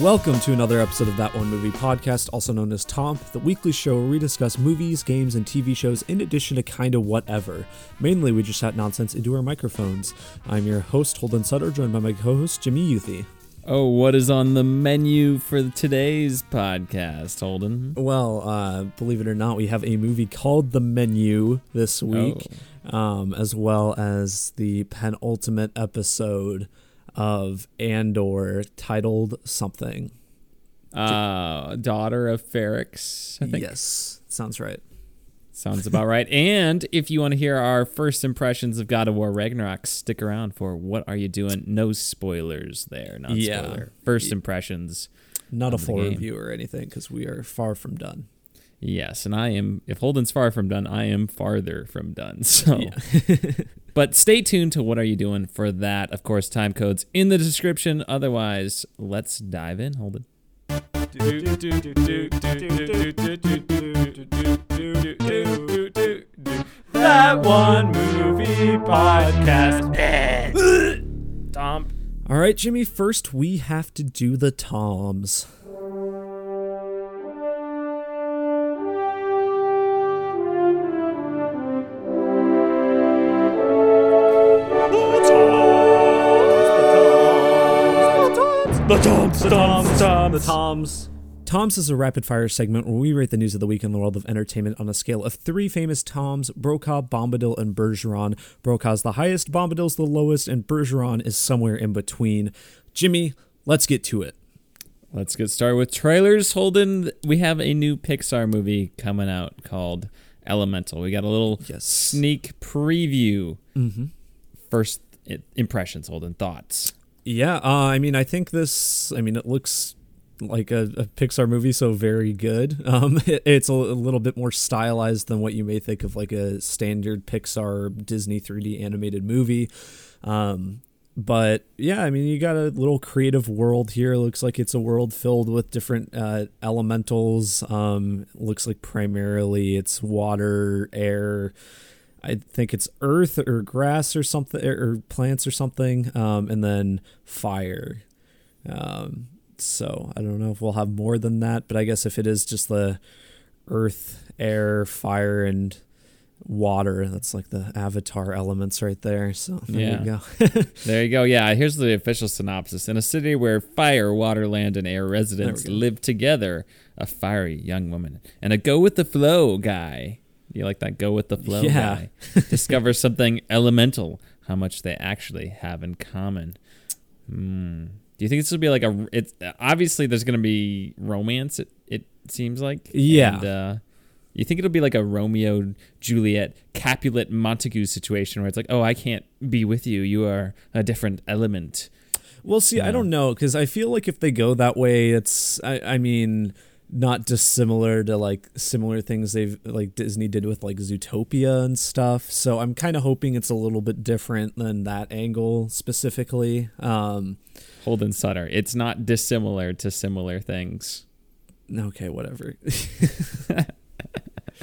Welcome to another episode of That One Movie Podcast, also known as Tom, the weekly show where we discuss movies, games, and TV shows in addition to kind of whatever. Mainly, we just chat nonsense into our microphones. I'm your host, Holden Sutter, joined by my co host, Jimmy Youthy. Oh, what is on the menu for today's podcast, Holden? Well, uh, believe it or not, we have a movie called The Menu this week, Oh. um, as well as the penultimate episode of Andor titled something. Uh, daughter of Ferrix, I think. Yes, sounds right. Sounds about right. And if you want to hear our first impressions of God of War Ragnarok, stick around for What Are You Doing? No spoilers there. Not Yeah. spoiler. First impressions. Not a full review or anything because we are far from done. Yes, and I am. If Holden's far from done, I am farther from done. So, but stay tuned to what are you doing for that. Of course, time codes in the description. Otherwise, let's dive in. Hold it. That one movie podcast. Tom. All right, Jimmy, first we have to do the toms. The Toms, the Toms, the Toms. The Toms. Toms is a rapid fire segment where we rate the news of the week in the world of entertainment on a scale of three famous Toms Brokaw, Bombadil, and Bergeron. Brokaw's the highest, Bombadil's the lowest, and Bergeron is somewhere in between. Jimmy, let's get to it. Let's get started with trailers. Holden, we have a new Pixar movie coming out called Elemental. We got a little Yes. sneak preview. Mm-hmm. First impressions, Holden. Thoughts? Yeah, uh, I mean, I think this. I mean, it looks like a, a Pixar movie, so very good. Um, it- it's a, a little bit more stylized than what you may think of like a standard Pixar Disney 3D animated movie. Um, but yeah, I mean, you got a little creative world here. It looks like it's a world filled with different uh, elementals. Um, looks like primarily it's water, air. I think it's earth or grass or something or plants or something, um, and then fire. Um, so I don't know if we'll have more than that, but I guess if it is just the earth, air, fire, and water, that's like the avatar elements right there. So there Yeah. you go. There you go. Yeah, here's the official synopsis. In a city where fire, water, land, and air residents There we go. live together, a fiery young woman and a go with the flow guy. You like that go with the flow Yeah. guy? Discover something elemental, how much they actually have in common. Hmm. Do you think this will be like a? It's obviously there's going to be romance. It it seems like. Yeah. And, uh, you think it'll be like a Romeo Juliet Capulet Montague situation where it's like, oh, I can't be with you. You are a different element. We'll see. I don't know because I feel like if they go that way, it's. I, I mean, not dissimilar to like similar things they've like Disney did with like Zootopia and stuff. So I'm kind of hoping it's a little bit different than that angle specifically. Um, Holden Sutter. It's not dissimilar to similar things. okay, whatever.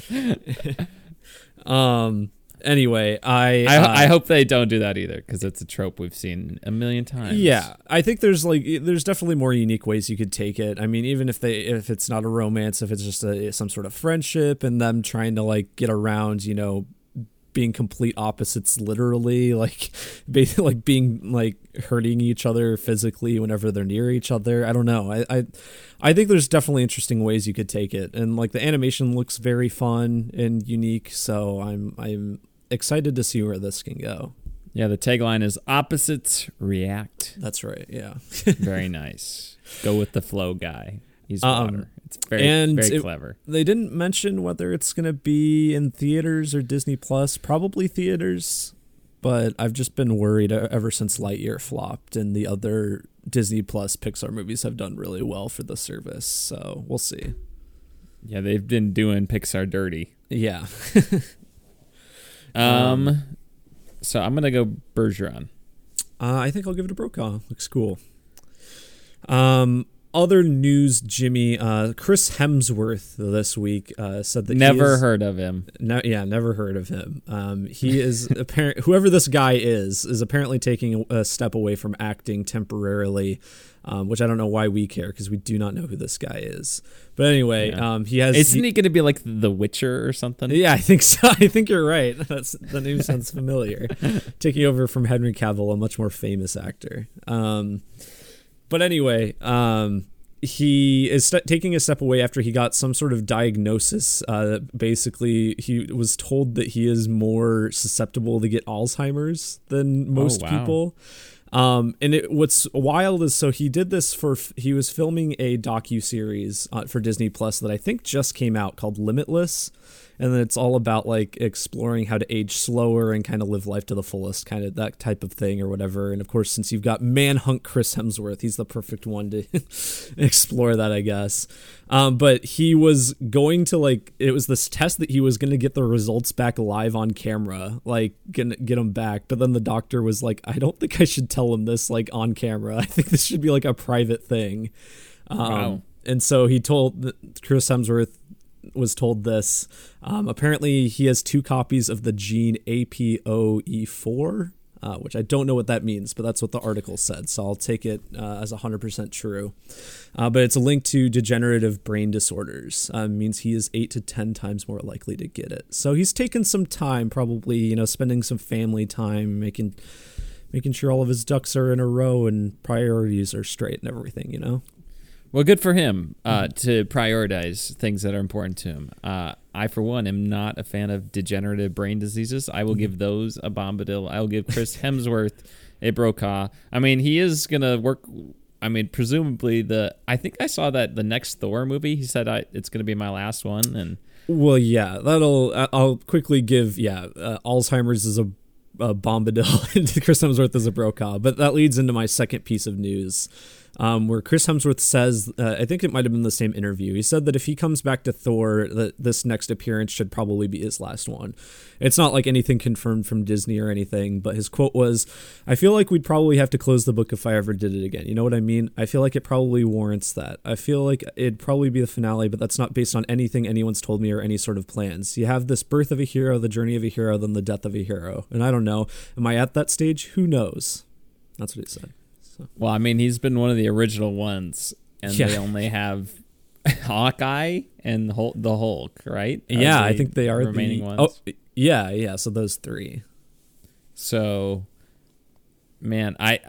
um. Anyway, I I, uh, I hope they don't do that either because it's a trope we've seen a million times. Yeah, I think there's like there's definitely more unique ways you could take it. I mean, even if they if it's not a romance, if it's just a some sort of friendship and them trying to like get around, you know, being complete opposites literally, like basically like being like hurting each other physically whenever they're near each other. I don't know. I I I think there's definitely interesting ways you could take it. And like the animation looks very fun and unique, so I'm I'm excited to see where this can go. Yeah, the tagline is opposites react. That's right. Yeah. Very nice. Go with the flow guy. He's Um, water. It's very and very it- clever. They didn't mention whether it's going to be in theaters or Disney Plus. Probably theaters, but I've just been worried ever since Lightyear flopped and the other Disney Plus Pixar movies have done really well for the service. So we'll see. Yeah, they've been doing Pixar dirty. Yeah. Um, so I'm gonna go Bergeron. Uh, I think I'll give it a Brokaw. Looks cool. Um, other news, Jimmy, uh, Chris Hemsworth this week uh, said that Never is- heard of him. No, yeah, never heard of him. Um, he is apparent. Whoever this guy is is apparently taking a, a step away from acting temporarily, um, which I don't know why we care because we do not know who this guy is. But anyway, Yeah. um, he has. Isn't he- he going to be like The Witcher or something? yeah, I think so. I think you're right. That's the name sounds familiar. Taking over from Henry Cavill, a much more famous actor. Um, but anyway, um, he is st- taking a step away after he got some sort of diagnosis. Uh, basically, he was told that he is more susceptible to get Alzheimer's than most wow. people. Um, and it, what's wild is so he did this for he was filming a docu series uh, for Disney Plus that I think just came out called Limitless, and then it's all about like exploring how to age slower and kind of live life to the fullest, kind of that type of thing or whatever. And of course, since you've got Manhunt Chris Hemsworth, he's the perfect one to explore that, I guess. Um, but he was going to like it was this test that he was going to get the results back live on camera, like get get them back. But then the doctor was like, I don't think I should tell him this like on camera. I think this should be like a private thing. Um, Wow. And so he told Chris Hemsworth was told this. Um, apparently, he has two copies of the gene APOE4, uh, which I don't know what that means, but that's what the article said. So I'll take it uh, as 100% true. Uh, but it's a link to degenerative brain disorders. Uh, means he is eight to 10 times more likely to get it. So he's taken some time, probably, you know, spending some family time, making. Making sure all of his ducks are in a row and priorities are straight and everything, you know? Well, good for him uh, to prioritize things that are important to him. Uh, I, for one, am not a fan of degenerative brain diseases. I will give those a Bombadil. I will give Chris Hemsworth a Brokaw. I mean, he is gonna work. I mean, presumably the. I think I saw that the next Thor movie. He said I, it's gonna be my last one, and Well, yeah, that'll. I'll quickly give. Yeah, uh, Alzheimer's is a, a Bombadil, and Chris Hemsworth is a Brokaw. But that leads into my second piece of news, um, where Chris Hemsworth says, uh, I think it might have been the same interview. He said that if he comes back to Thor, that this next appearance should probably be his last one. It's not like anything confirmed from Disney or anything, but his quote was, "I feel like we'd probably have to close the book if I ever did it again. You know what I mean? I feel like it probably warrants that. I feel like it'd probably be the finale, but that's not based on anything anyone's told me or any sort of plans. You have this birth of a hero, the journey of a hero, then the death of a hero, and I don't know. Am I at that stage? Who knows? That's what he said. Well, I mean, he's been one of the original ones, and Yeah. they only have Hawkeye and the Hulk, the Hulk right? Yeah, I think they are the remaining the, ones. Oh, yeah, yeah. So those three. So, man, I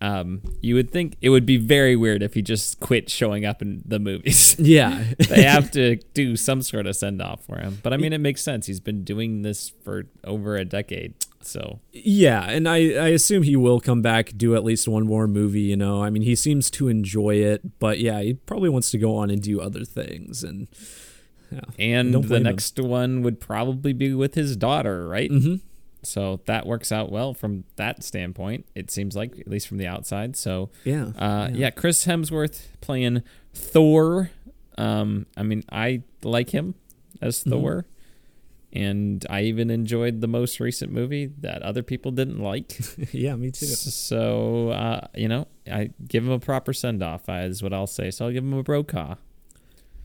um, you would think it would be very weird if he just quit showing up in the movies. Yeah, they have to do some sort of send off for him. But I mean, it makes sense. He's been doing this for over a decade. So, Yeah, and I, I assume he will come back, do at least one more movie, you know. I mean, he seems to enjoy it, but yeah, he probably wants to go on and do other things and yeah. and the blame him. next one would probably be with his daughter, right? Mhm. So that works out well from that standpoint. It seems like, at least from the outside. So, Yeah. Uh, yeah. Chris Hemsworth playing Thor. Um, I mean, I like him as Mm-hmm. Thor, and I even enjoyed the most recent movie that other people didn't like. yeah, me too. so, uh, you know, I give him a proper send off, is what I'll say. So I'll give him a Brokaw,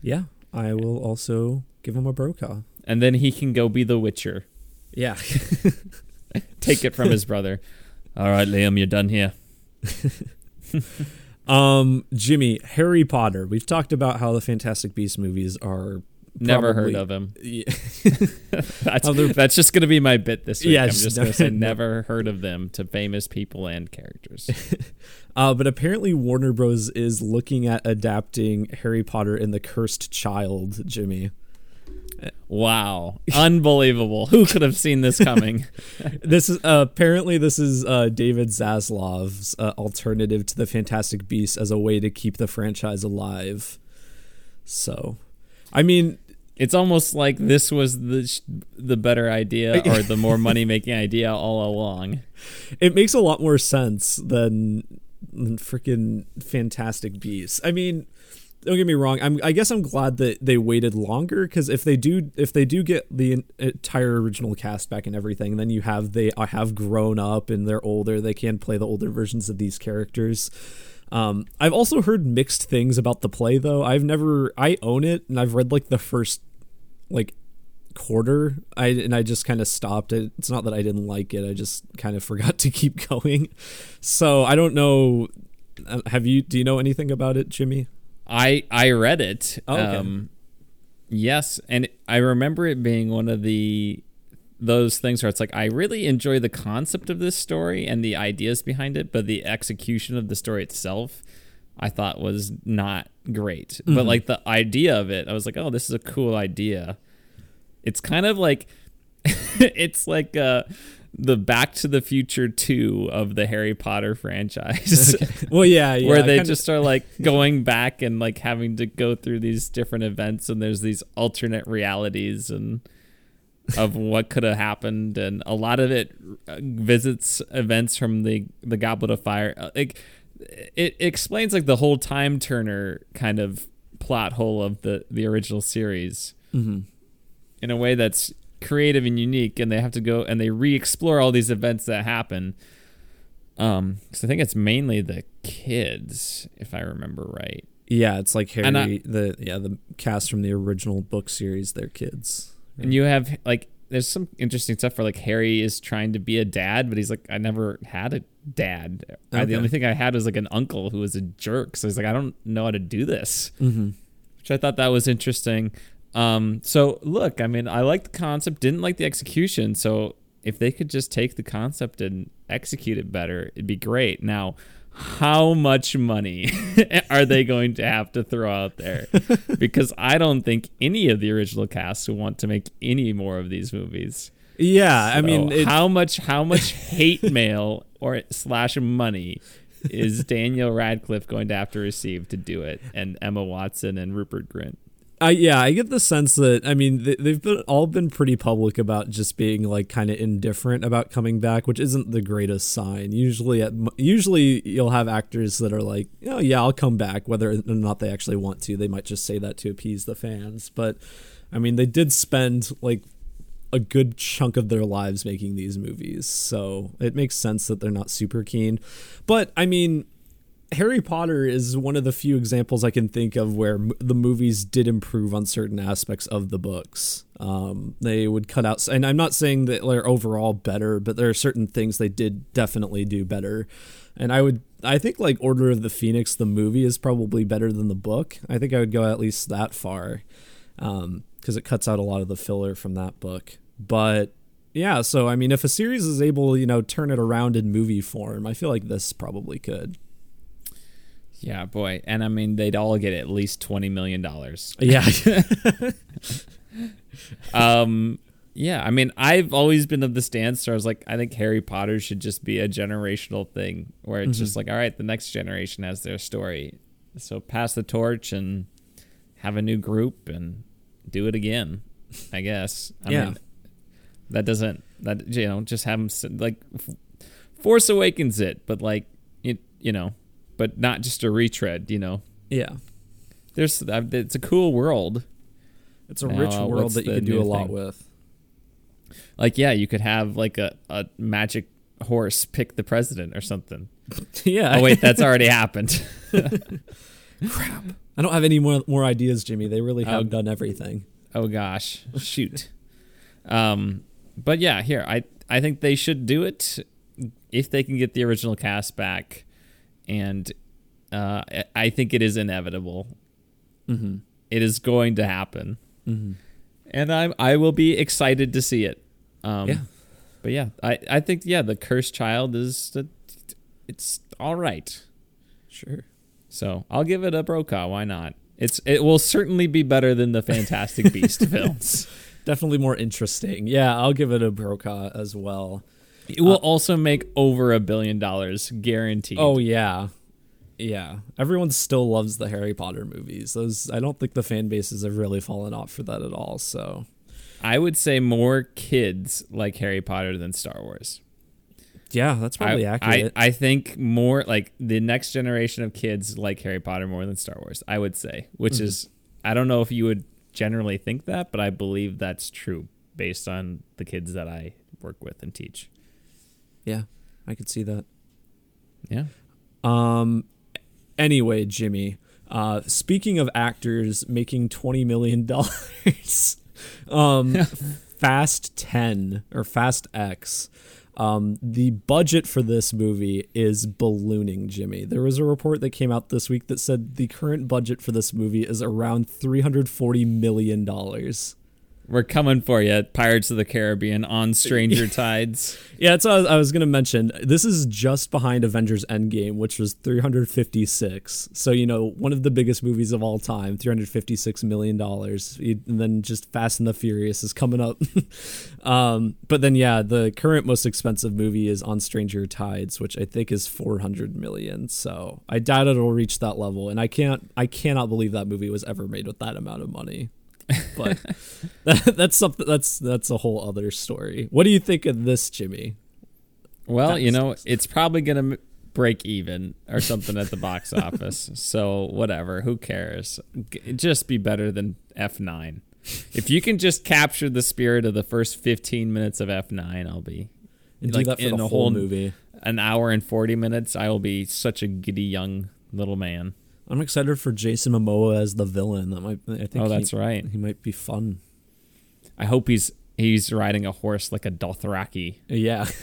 Yeah, I will also give him a Brokaw. and then he can go be the Witcher. Yeah. Take it from his brother. All right, Liam, you're done here. um, Jimmy, Harry Potter. We've talked about how the Fantastic Beasts movies are Never heard of him. Yeah. That's, Other- that's just going to be my bit this week. Yeah, I'm just just going to say never heard of them to famous people and characters. Uh, but apparently Warner Bros. is looking at adapting Harry Potter and the Cursed Child, Jimmy. Wow. Unbelievable. Who could have seen this coming? this is uh, apparently this is uh, David Zaslav's uh, alternative to the Fantastic Beasts as a way to keep the franchise alive. So, I mean, It's almost like this was the sh- the better idea or the more money making idea all along. it makes a lot more sense than, than freaking Fantastic Beasts. I mean, don't get me wrong. I'm, I guess I'm glad that they waited longer because if they do, if they do get the entire original cast back and everything, then you have they uh, have grown up and they're older. They can play the older versions of these characters. Um, I've also heard mixed things about the play though. I've never I own it and I've read like the first like quarter. I and I just kind of stopped it. It's not that I didn't like it. I just kind of forgot to keep going. So I don't know. uh, Have you? Do you know anything about it, Jimmy? I I read it. Oh, okay. Um, yes, and I remember it being one of the those things where it's like I really enjoy the concept of this story and the ideas behind it, but the execution of the story itself I thought was not great. But like the idea of it, I was like, "Oh, this is a cool idea." It's kind of like it's like uh the Back to the Future 2 of the Harry Potter franchise. Well, yeah, yeah. where they kinda- just are like going back and like having to go through these different events and there's these alternate realities and of what could have happened and a lot of it uh, visits events from the the goblet of fire Uh, like it explains like the whole time turner kind of plot hole of the the original series Mhm. in a way that's creative and unique and they have to go and they re-explore all these events that happen um because i think it's mainly the kids if i remember right Yeah, it's like Harry. I- the yeah the cast from the original book series. They're kids. And you have like there's some interesting stuff where like harry is trying to be a dad but he's like i never had a dad I, the only thing i had was like an uncle who was a jerk so he's like i don't know how to do this Mm-hmm. which I thought that was interesting. Um, so look, I mean, I like the concept, didn't like the execution. So if they could just take the concept and execute it better, it'd be great. Now, how much money are they going to have to throw out there? because I don't think any of the original cast will want to make any more of these movies. Yeah, I mean, how much how much hate mail or slash money is Daniel Radcliffe going to have to receive to do it, and Emma Watson and Rupert Grint? I yeah, I get the sense that I mean they, they've been all been pretty public about just being like kind of indifferent about coming back, which isn't the greatest sign. Usually, at usually you'll have actors that are like, oh yeah, I'll come back, whether or not they actually want to. They might just say that to appease the fans, but I mean they did spend like a good chunk of their lives making these movies, so it makes sense that they're not super keen. But I mean, Harry Potter is one of the few examples I can think of where m- the movies did improve on certain aspects of the books. Um, they would cut out, and I'm not saying that they're overall better, but there are certain things they did definitely do better. And I would, I think like Order of the Phoenix, the movie is probably better than the book. I think I would go at least that far, because it cuts out a lot of the filler from that book. But yeah, so I mean, if a series is able, you know, turn it around in movie form, I feel like this probably could. Yeah, boy, and I mean they'd all get at least twenty million dollars. Yeah. Um, yeah, I mean I've always been of the stance where I was like, I think Harry Potter should just be a generational thing where it's just like, all right, the next generation has their story, so pass the torch and have a new group and do it again. I guess. I Yeah. mean, that doesn't that you know just have them like Force Awakens it, but like you, you know, but not just a retread. You know, yeah. there's uh, it's a cool world. It's a Now, rich uh, world that you can do a lot thing? with. Like yeah, you could have like a, a magic horse pick the president or something. yeah. Oh wait, that's already happened. Crap. I don't have any more more ideas, Jimmy. They really have Oh. done everything. Oh gosh, shoot. um, but yeah, here I I think they should do it if they can get the original cast back, and uh, I- I think it is inevitable. Mm-hmm. It is going to happen, Mm-hmm. and I'm I will be excited to see it. Um, Yeah. But yeah, I I think yeah, the cursed child is the, it's all right. Sure. So I'll give it a Brokaw. Why not? It's it will certainly be better than the Fantastic Beast films. Definitely more interesting. Yeah, I'll give it a Brokaw as well. It will also make over a billion dollars guaranteed. Oh yeah. Yeah. Everyone still loves the Harry Potter movies. Those I don't think the fan bases have really fallen off for that at all. So I would say more kids like Harry Potter than Star Wars. yeah, that's probably I, accurate. I, I think more like the next generation of kids like Harry Potter more than Star Wars. I would say, which Mm-hmm. is I don't know if you would generally think that, but I believe that's true based on the kids that I work with and teach. Yeah, I could see that. Yeah. Um, Anyway, Jimmy. Uh, speaking of actors making twenty million dollars, um, Fast Ten or Fast X. Um, the budget for this movie is ballooning, Jimmy. There was a report that came out this week that said the current budget for this movie is around three hundred forty million dollars. We're coming for you, Pirates of the Caribbean on Stranger Tides. Yeah, that's what I was, going to mention. This is just behind Avengers Endgame, which was 356. So, you know, one of the biggest movies of all time, $356 million. And then just Fast and the Furious is coming up. um, but then, yeah, the current most expensive movie is On Stranger Tides, which I think is 400 million. So I doubt it'll reach that level. And I can't, I cannot believe that movie was ever made with that amount of money but that, that's something that's that's a whole other story. What do you think of this, Jimmy? Well, you know, it's probably going to break even or something at the box office. So, whatever, who cares? G- Just be better than F9. If you can just capture the spirit of the first 15 minutes of F9, I'll be And like, do that for in the whole whole- movie. an hour and 40 minutes. I will be such a giddy young little man. I'm excited for Jason Momoa as the villain. That might I think Oh, he- that's right. He might be fun. I hope he's he's riding a horse like a Dothraki. Yeah.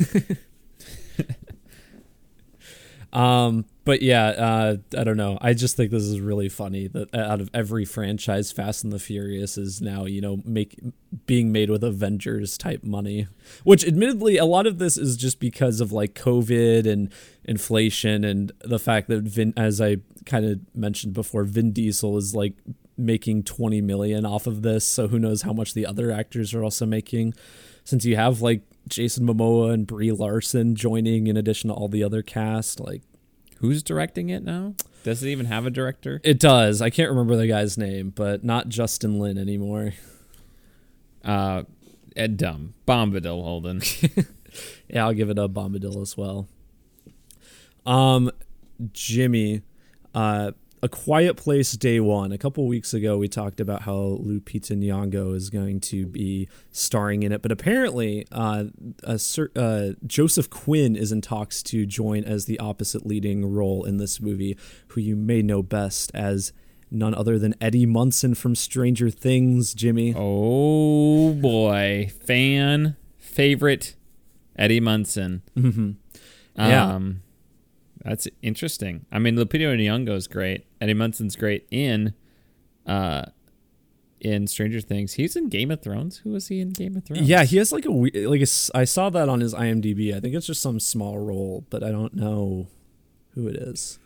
um, but yeah, uh, I don't know. I just think this is really funny that out of every franchise, Fast and the Furious is now you know make being made with Avengers type money. Which, admittedly, a lot of this is just because of like COVID and inflation and the fact that Vin, as I kind of mentioned before, Vin Diesel is like making 20 million off of this. So who knows how much the other actors are also making since you have like Jason Momoa and Brie Larson joining in addition to all the other cast, like Who's directing it now? Does it even have a director? it does. I can't remember the guy's name, but not Justin Lin anymore. Uh, Ed Dumb, Bombadil Holden. Yeah, I'll give it a Bombadil as well. Um, Jimmy, uh, A Quiet Place Day One. A couple weeks ago, we talked about how Lupita Nyong'o is going to be starring in it, but apparently, uh, cer- uh, Joseph Quinn is in talks to join as the opposite leading role in this movie, who you may know best as none other than Eddie Munson from Stranger Things. Jimmy, Oh boy, fan favorite Eddie Munson. Mhm. Yeah. Um, that's interesting. I mean, Lupita Nyong'o is great. Eddie Munson's great in, uh, in Stranger Things. He's in Game of Thrones. Who was he in Game of Thrones? Yeah, he has like a like a I saw that on his IMDb. I think it's just some small role, but I don't know who it is.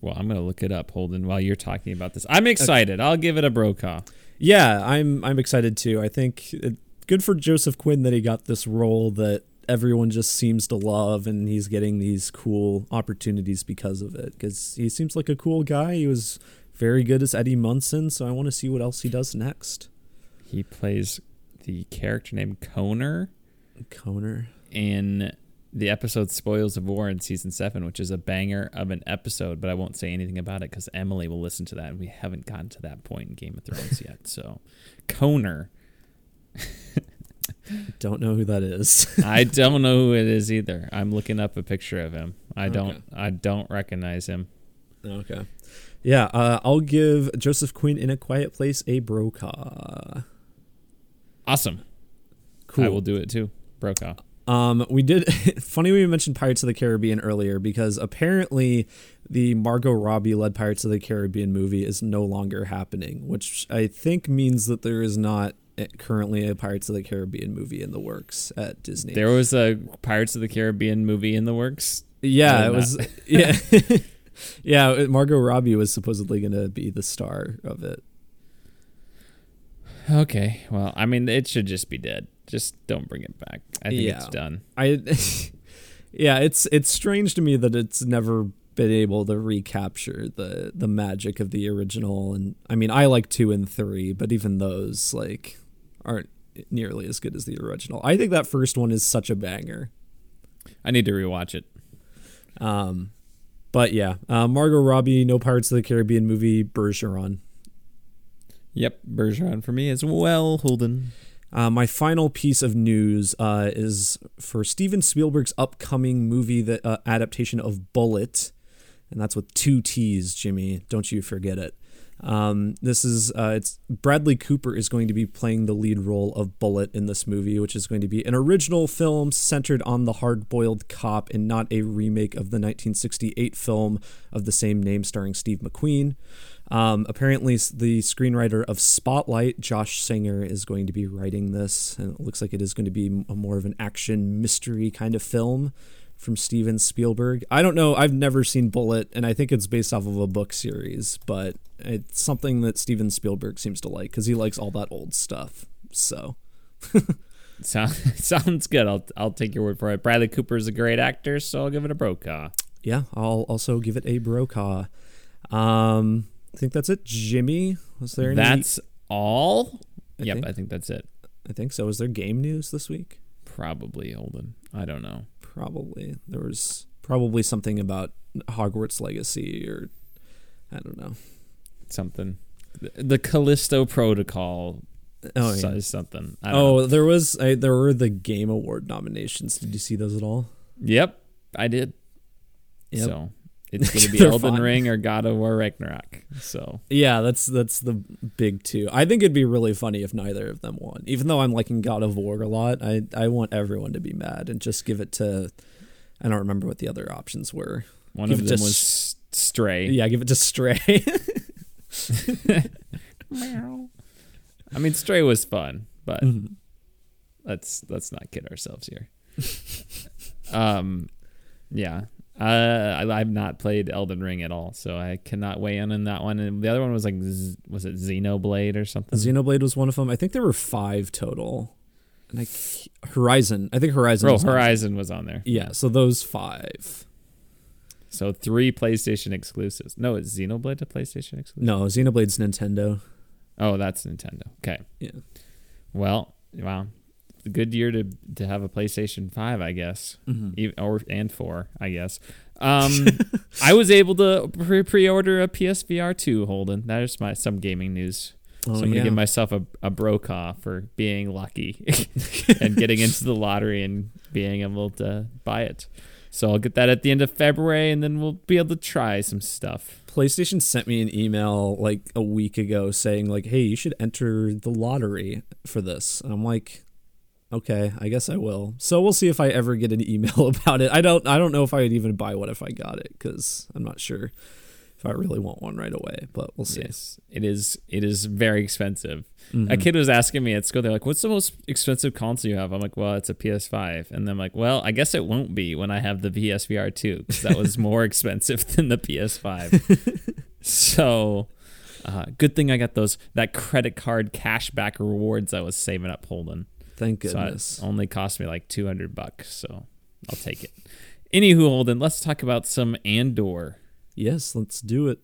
Well, I'm gonna look it up, Holden, while you're talking about this. I'm excited. I'll give it a Brokaw. Yeah, I'm I'm excited too. I think it, good for Joseph Quinn that he got this role that everyone just seems to love, and he's getting these cool opportunities because of it. Because he seems like a cool guy. He was very good as Eddie Munson, so I want to see what else he does next. He plays the character named Koner Coner. in the episode Spoils of War in season seven, which is a banger of an episode, but I won't say anything about it because Emily will listen to that, and we haven't gotten to that point in Game of Thrones yet. So, Koner, Don't know who that is. I don't know who it is either. I'm looking up a picture of him. I Okay. don't. I don't recognize him. okay. Yeah, uh, I'll give Joseph Quinn in a Quiet Place a Brokaw. Awesome. Cool. I will do it too. Brokaw. Um, we did. funny we mentioned Pirates of the Caribbean earlier because apparently the Margot Robbie led Pirates of the Caribbean movie is no longer happening, which I think means that there is not Eh, currently a Pirates of the Caribbean movie in the works at Disney. There was a Pirates of the Caribbean movie in the works. yeah, it not. was. Yeah, yeah. it- Margot Robbie was supposedly going to be the star of it. Okay. Well, I mean, it should just be dead. Just don't bring it back. I think it's done. I yeah, it's it's strange to me that it's never been able to recapture the the magic of the original and I mean I like 2 and 3, but even those like aren't nearly as good as the original. I think that first one is such a banger. I need to rewatch it. Um but yeah, uh, Margot Robbie, no Pirates of the Caribbean movie, Bergeron. Yep, Bergeron for me as well. Holden. Uh, my final piece of news uh, is for Steven Spielberg's upcoming movie that uh, adaptation of Bullitt, and that's with two T's, Jimmy. Don't you forget it. Um, this is uh, it's Bradley Cooper is going to be playing the lead role of Bullitt in this movie, which is going to be an original film centered on the hard-boiled cop and not a remake of the 1968 film of the same name starring Steve McQueen. Um, apparently, the screenwriter of Spotlight, Josh Singer, is going to be writing this, and it looks like it is going to be a more of an action mystery kind of film from Steven Spielberg. I don't know. I've never seen Bullitt, and I think it's based off of a book series, but it's something that Steven Spielberg seems to like because he likes all that old stuff. So. Sound, sounds good. I'll I'll take your word for it. Bradley Cooper is a great actor, so I'll give it a Brokaw. Yeah, I'll also give it a Brokaw. Um, I think that's it. Jimmy, was there any? That's all. I yep, think- I think that's it. I think so. Is there game news this week? Probably Holden. I don't know. Probably. There was probably something about Hogwarts Legacy or I don't know. Something. The, Callisto Protocol Oh, yeah. something. I don't oh, know. Oh, there was I, there were the Game Award nominations. Did you see those at all? Yep, I did. Yep. So it's going to be They're Elden fine. Ring or God of War Ragnarok. So Yeah, that's that's the big two. I think it'd be really funny if neither of them won. Even though I'm liking God of War a lot, I I want everyone to be mad and just give it to. I don't remember what the other options were. one Give of them to was Stray. Yeah, give it to Stray. I mean, Stray was fun, but Mhm. let's let's not kid ourselves here. um, yeah. Uh, I, I've not played Elden Ring at all, so I cannot weigh in on that one. And the other one was like, Z- was it Xenoblade or something? Xenoblade was one of them. I think there were five total. C- Horizon. I think Horizon. Oh, was on- Horizon was on there. Yeah, so those five. So three PlayStation exclusives. No, is Xenoblade a PlayStation exclusive? No, Xenoblade's Nintendo. Oh, that's Nintendo. Okay. Yeah. Well, wow. A good year to to have a PlayStation 5, I guess. Mm-hmm. Or and 4, I guess. Um I was able to pre- pre-order a PSVR 2, Holden. That is my some gaming news. Oh, so I'm yeah. to give myself a, a Brokaw for being lucky and getting into the lottery and being able to buy it. So I'll get that at the end of February and then we'll be able to try some stuff. PlayStation sent me an email like a week ago saying like, "Hey, you should enter the lottery for this." And I'm like, "Okay, I guess I will." So we'll see if I ever get an email about it. I don't I don't know if I would even buy one if I got it cuz I'm not sure if I really want one right away, but we'll see. Yes, it is. It is very expensive. A Mhm. kid was asking me at school. They're like, "What's the most expensive console you have?" I'm like, "Well, it's a PS5." And I'm like, "Well, I guess it won't be when I have the PSVR 2 because that was more expensive than the PS5." so, uh, good thing I got those that credit card cashback rewards I was saving up holding. Thank So goodness. it only cost me like 200 bucks. So I'll take it. Anywho, Holden, let's talk about some Andor. yes, let's do it.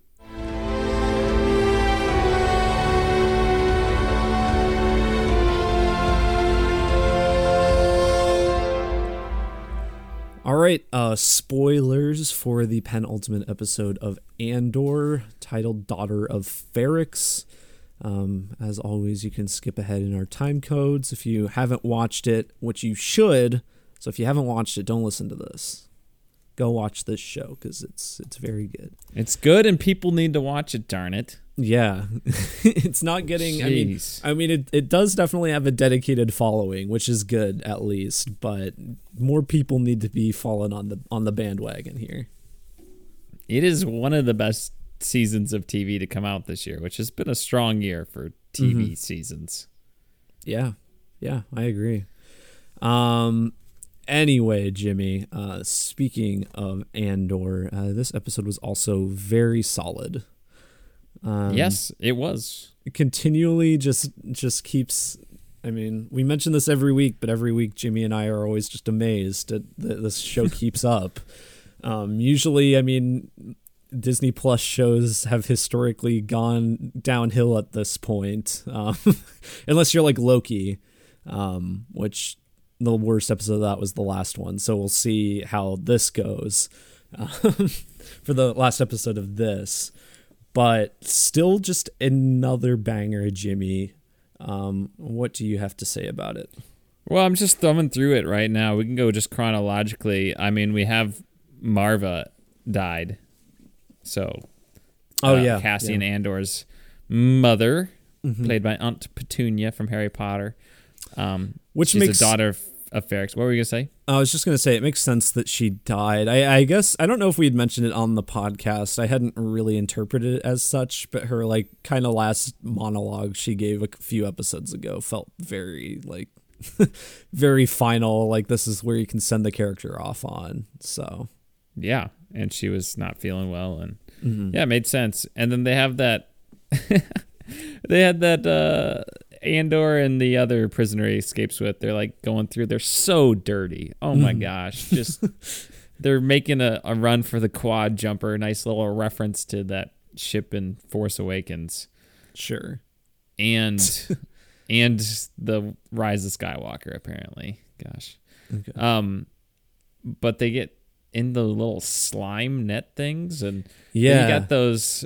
All right, uh, spoilers for the penultimate episode of Andor, titled "Daughter of Ferrix." Um, as always, you can skip ahead in our time codes if you haven't watched it, which you should. So if you haven't watched it, don't listen to this. Go watch this show because it's it's very good. It's good and people need to watch it, darn it. Yeah, it's not getting. I mean, I mean, it, it does definitely have a dedicated following, which is good at least. But more people need to be falling on the on the bandwagon here. It is one of the best seasons of TV to come out this year, which has been a strong year for TV Mhm. seasons. Yeah, yeah, I agree. Um, anyway, Jimmy. Uh, speaking of Andor, uh, this episode was also very solid. Um, yes, it was. continually just just keeps I mean, we mention this every week, but every week Jimmy and I are always just amazed that this show keeps up. Um, usually, I mean, Disney Plus shows have historically gone downhill at this point, um, unless you're like Loki, um, which the worst episode of that was the last one. So we'll see how this goes um, for the last episode of this but still just another banger, Jimmy. Um, what do you have to say about it? Well, I'm just thumbing through it right now. We can go just chronologically. I mean, we have Marva died. So, Oh uh, yeah, Cassian yeah. Andor's mother, Mhm. played by Aunt Petunia from Harry Potter. Um, Which she's makes the daughter of, of Ferrix. What were you gonna say? I was just gonna say it makes sense that she died. I, I guess I don't know if we had mentioned it on the podcast. I hadn't really interpreted it as such, but her like kind of last monologue she gave a few episodes ago felt very like very final. Like this is where you can send the character off on. So Yeah, and she was not feeling well, and mhm. yeah, it made sense. And then they have that. they had that uh, Andor and the other prisoner he escapes with. They're like going through. They're so dirty. Oh my Mhm. gosh! Just they're making a, a run for the quad jumper. Nice little reference to that ship in Force Awakens sure. and and the Rise of Skywalker. Apparently, gosh. Okay. Um, but they get in the little slime net things, and Yeah. you got those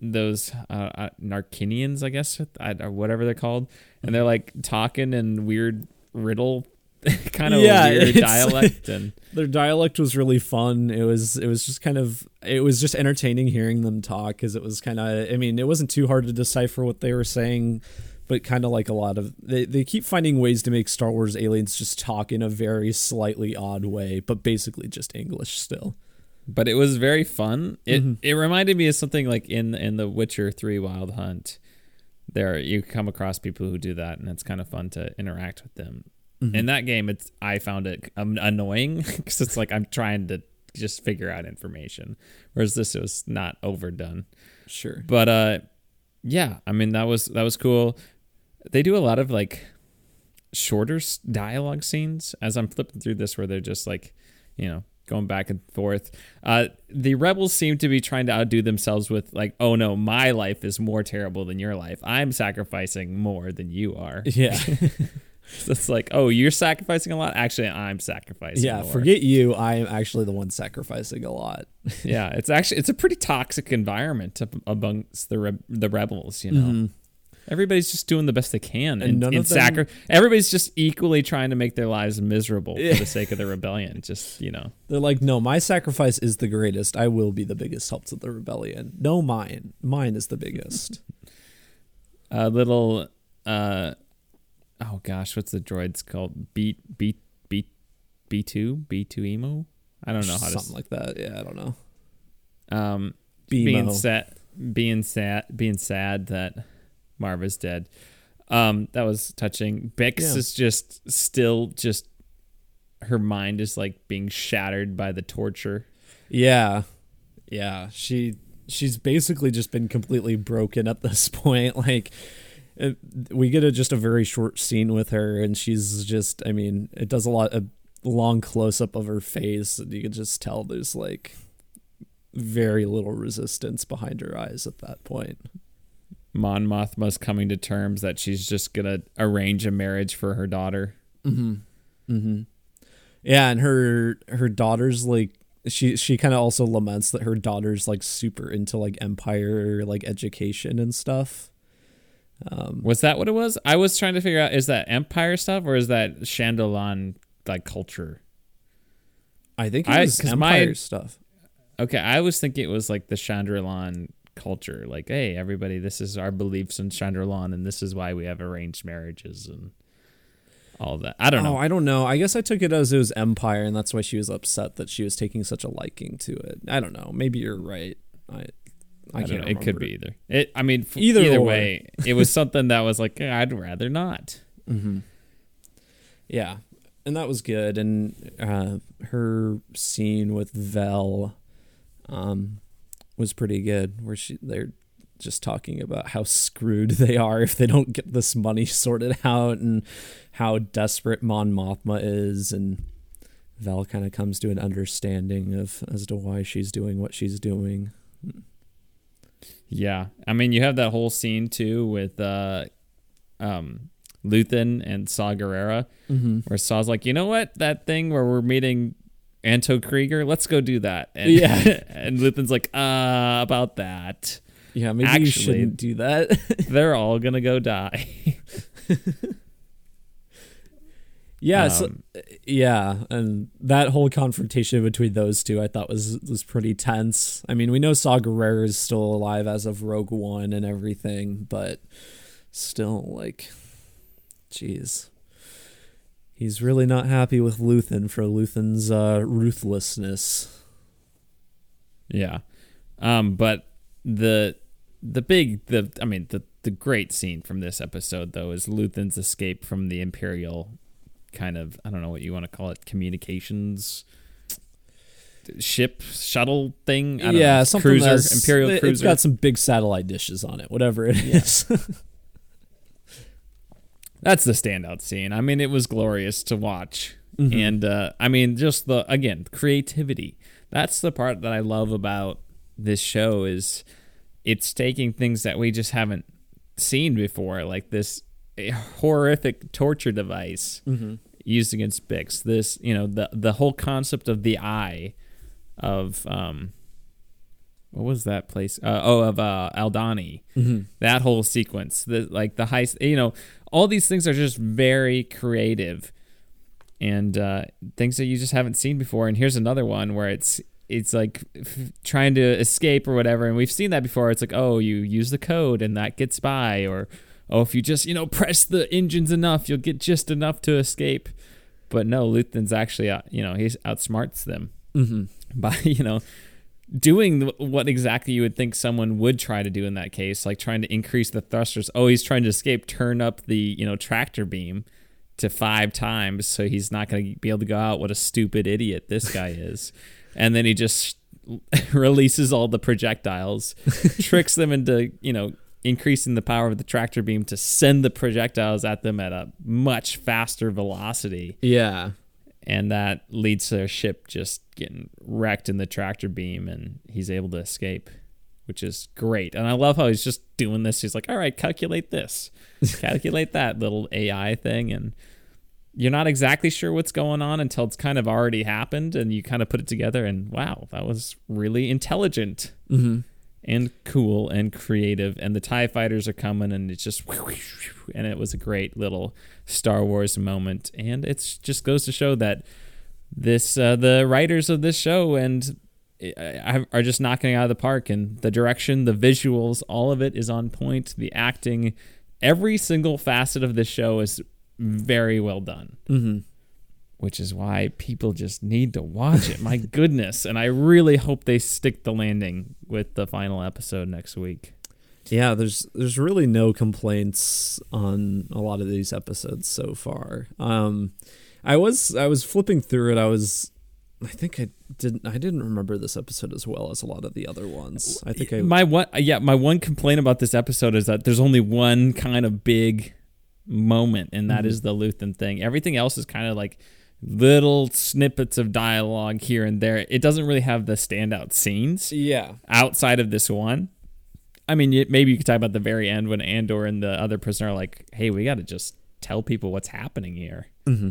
those uh, uh, Narkinians, I guess, or whatever they're called, and they're like talking in weird riddle kind of Yeah, weird dialect, and their dialect was really fun. It was it was just kind of it was just entertaining hearing them talk because it was kind of I mean it wasn't too hard to decipher what they were saying, but kind of like a lot of they they keep finding ways to make Star Wars aliens just talk in a very slightly odd way, but basically just English still. but it was very fun. It Mhm. it reminded me of something like in in the Witcher Three Wild Hunt. There you come across people who do that, and it's kind of fun to interact with them. Mm-hmm. In that game, it's I found it um, annoying because it's like I'm trying to just figure out information, whereas this was not overdone. Sure. But uh, yeah, I mean that was that was cool. They do a lot of like shorter dialogue scenes as I'm flipping through this, where they're just like, you know, going back and forth. Uh, the rebels seem to be trying to outdo themselves with like, oh no, my life is more terrible than your life. I'm sacrificing more than you are. Yeah. So it's like, oh, you're sacrificing a lot. Actually, I'm sacrificing. yeah. more. Forget you. I am actually the one sacrificing a lot. Yeah, it's actually it's a pretty toxic environment amongst the re- the rebels. You know, Mhm. Everybody's just doing the best they can, And and, none and of them- sacri- everybody's just equally trying to make their lives miserable for the sake of the rebellion. Just you know, They're like, no, my sacrifice is the greatest. I will be the biggest help to the rebellion. No, mine. Mine is the biggest. a little. uh Oh gosh, what's the droids called? B B B B two B two emo. I don't know how to. Something like that. Yeah, I don't know. um, being sad, being sad, being sad that Marva's dead. Um, that was touching. Bix Yeah. is just still just her mind is like being shattered by the torture. Yeah, yeah. She she's basically just been completely broken at this point. Like it, we get a, just a very short scene with her, and she's just. I mean, it does a lot a long close up of her face, and you can just tell there's like very little resistance behind her eyes at that point. Mon Mothma's coming to terms that she's just gonna arrange a marriage for her daughter. Mm-hmm. Mm-hmm. Yeah, and her her daughter's like she she kind of also laments that her daughter's like super into like empire like education and stuff. Um, Was that what it was? I was trying to figure out is that Empire stuff or is that Chandrilan like culture? I think it I- was 'cause my- stuff. Okay, I was thinking it was like the Chandrilan culture. Like, hey, everybody, this is our beliefs in Chandrilan, and this is why we have arranged marriages and all that. I don't Oh, know. I don't know. I guess I took it as it was empire, and that's why she was upset that she was taking such a liking to it. I don't know. Maybe you're right. I I, I, don't can't. know. It could be either. It. I mean, f- Either either, way, it was something that was like, I'd rather not. Mm-hmm. Yeah, and that was good. And uh, her scene with Vel um, was pretty good, where she they're just talking about how screwed they are if they don't get this money sorted out, and how desperate Mon Mothma is, and Vel kind of comes to an understanding of as to why she's doing what she's doing. Yeah, I mean, you have that whole scene too with uh, um, Luthen and Saw Gerrera, Mm-hmm. where Saw's like, you know what, that thing where we're meeting Anto Kreegyr, let's go do that. And, Yeah. and Luthen's like, uh, about that. Yeah, maybe you shouldn't do that. They're all gonna go die. Yeah, so, Um, yeah, and that whole confrontation between those two, I thought was was pretty tense. I mean, we know Saw Gerrera is still alive as of Rogue One and everything, but still, like, jeez, he's really not happy with Luthen for Luthen's uh, ruthlessness. Yeah. Um, but the the big the I mean the the great scene from this episode though is Luthen's escape from the Imperial kind of I don't know what you want to call it communications ship shuttle thing. Yeah, know, something cruiser Imperial it- cruiser. It's got some big satellite dishes on it, whatever it is. That's the standout scene. I mean, it was glorious to watch. Mm-hmm. And uh, I mean, just the again, creativity. That's the part that I love about this show is it's taking things that we just haven't seen before, like this horrific torture device Mm-hmm. used against Bix. This, you know, the the whole concept of the eye of um what was that place? Uh, oh, of uh, Aldhani. Mm-hmm. That whole sequence, the like the high, you know, all these things are just very creative, and uh, things that you just haven't seen before. And here's another one where it's it's like f- trying to escape or whatever, and we've seen that before. It's like, oh, you use the code and that gets by, or oh, if you just you know press the engines enough, you'll get just enough to escape. But no, Luthen's actually out, you know he outsmarts them Mm-hmm. by you know doing what exactly you would think someone would try to do in that case like trying to increase the thrusters. Oh he's trying to escape turn up the you know tractor beam to five times so he's not going to be able to go out. What a stupid idiot this guy is. And then he just releases all the projectiles tricks them into you know increasing the power of the tractor beam to send the projectiles at them at a much faster velocity. Yeah. And that leads to their ship just getting wrecked in the tractor beam and he's able to escape which is great. And i love how he's just doing this. He's like all right calculate this. Calculate that little ai thing and you're not exactly sure what's going on until it's kind of already happened and you kind of put it together and wow that was really intelligent. Mm-hmm. And cool and creative and the tie fighters are coming and it's just and it was a great little star wars moment. And it just goes to show that this uh, the writers of this show and uh, are just knocking out of the park and the direction the visuals all of it is on point. The acting every single facet of this show is very well done. Mm-hmm. Which is why people just need to watch it. My goodness. And I really hope they stick the landing with the final episode next week. Yeah, there's there's really no complaints on a lot of these episodes so far. Um, I was I was flipping through it. I was, I think I didn't I didn't remember this episode as well as a lot of the other ones. I think I My one yeah, my one complaint about this episode is that there's only one kind of big moment and that Mhm. is the Luthen thing. Everything else is kind of like little snippets of dialogue here and there. It doesn't really have the standout scenes. yeah outside of this one. I mean, maybe you could talk about the very end when Andor and the other prisoner are like, "Hey, we got to just tell people what's happening here. hmm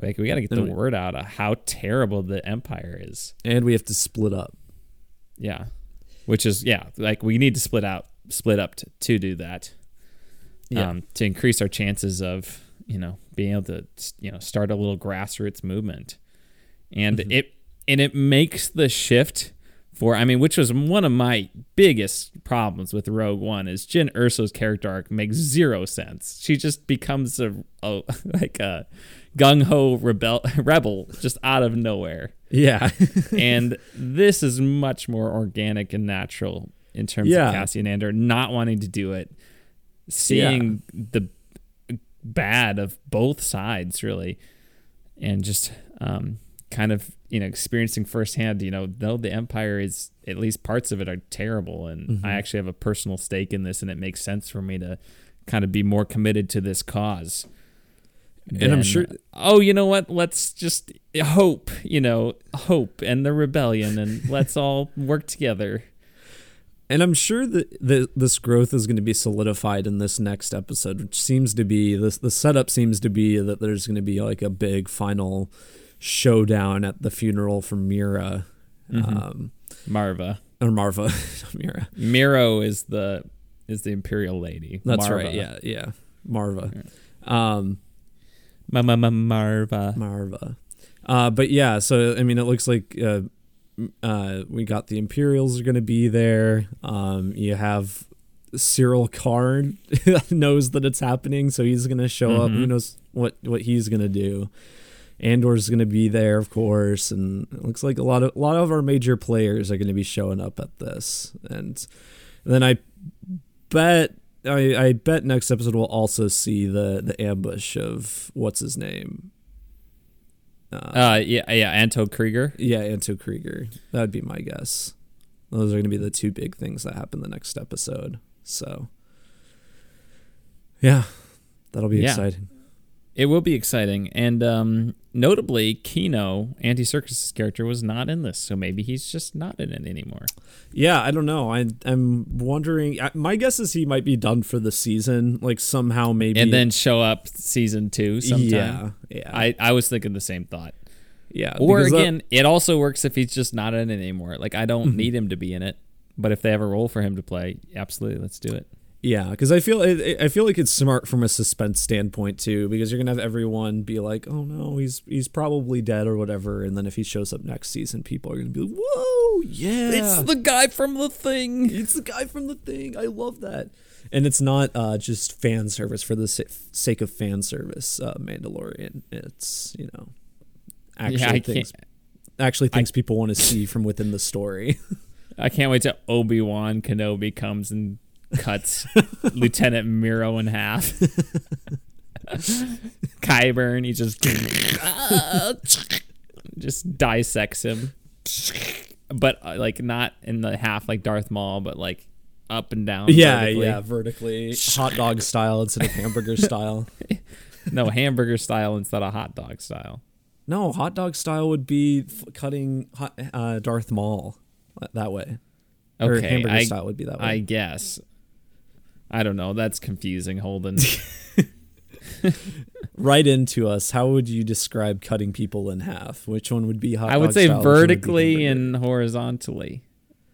Like, we got to get the word out of how terrible the Empire is." and we have to split up. Yeah, which is yeah, like we need to split out, split up to, to do that. Yeah. Um, to increase our chances of you know being able to you know start a little grassroots movement, and Mhm. it and it makes the shift for I mean, which was one of my biggest problems with Rogue One is Jyn Erso's character arc makes zero sense. She just becomes a, a like a gung ho rebel rebel just out of nowhere Yeah, and this is much more organic and natural in terms Yeah. of Cassian Andor not wanting to do it, seeing the bad of both sides really, and just um, kind of you know experiencing firsthand. You know, though the Empire is at least parts of it are terrible, and Mhm. I actually have a personal stake in this, and it makes sense for me to kind of be more committed to this cause. And I'm sure- Oh, you know what? Let's just hope. You know, hope and the rebellion, and let's all work together. And I'm sure that the, this growth is going to be solidified in this next episode, which seems to be this. The setup seems to be that there's going to be like a big final showdown at the funeral for Mira, Mhm. um, Maarva. or Maarva, Mira. Meero is the is the imperial lady. That's Maarva. right. Yeah, yeah, Maarva. Um, Ma- ma- ma- Maarva. Maarva. Uh, but yeah, so I mean, it looks like uh, uh, we got the Imperials are going to be there. Um, you have Syril Karn knows that it's happening, so he's going to show up. Mhm. Who knows what what he's going to do? Andor's going to be there, of course, and it looks like a lot of a lot of our major players are going to be showing up at this. And then I bet I, I bet next episode we'll also see the the ambush of what's his name. Uh, yeah, yeah, Anto Kreegyr. Yeah, Anto Kreegyr. That would be my guess. Those are going to be the two big things that happen the next episode. So, yeah, that'll be Yeah. exciting. It will be exciting, and um, notably, Kino, Andy Serkis's character, was not in this, so maybe he's just not in it anymore. Yeah, I don't know. I, I'm wondering. I- My guess is he might be done for the season. Like somehow, maybe. And then show up season two sometime. yeah, yeah, I, I was thinking the same thought. yeah. Or because that- again, it also works if he's just not in it anymore. Like I don't need him to be in it, but if they have a role for him to play, absolutely, let's do it. Yeah, because I feel I I feel like it's smart from a suspense standpoint too, because you're gonna have everyone be like, "Oh no, he's he's probably dead or whatever," and then if he shows up next season, people are gonna be like, "Whoa, yeah, It's the guy from the thing. it's the guy from the thing." I love that, and it's not uh, just fan service for the sake of fan service. Uh, Mandalorian, it's you know actually yeah, things actually things people want to see from within the story. I can't wait till Obi Wan Kenobi comes and cuts Lieutenant Meero in half. Kyburn, he just just dissects him, but uh, like not in the half like Darth Maul, but like up and down. yeah, vertically. yeah, vertically, hot dog style instead of hamburger style. No hamburger style instead of hot dog style. No, hot dog style would be f- cutting hot, uh, Darth Maul that way. or Okay, hamburger I- style would be that way. I guess. I don't know. That's confusing, Holden. right into us. How would you describe cutting people in half? Which one would be hot? I would say style, would vertically and horizontally.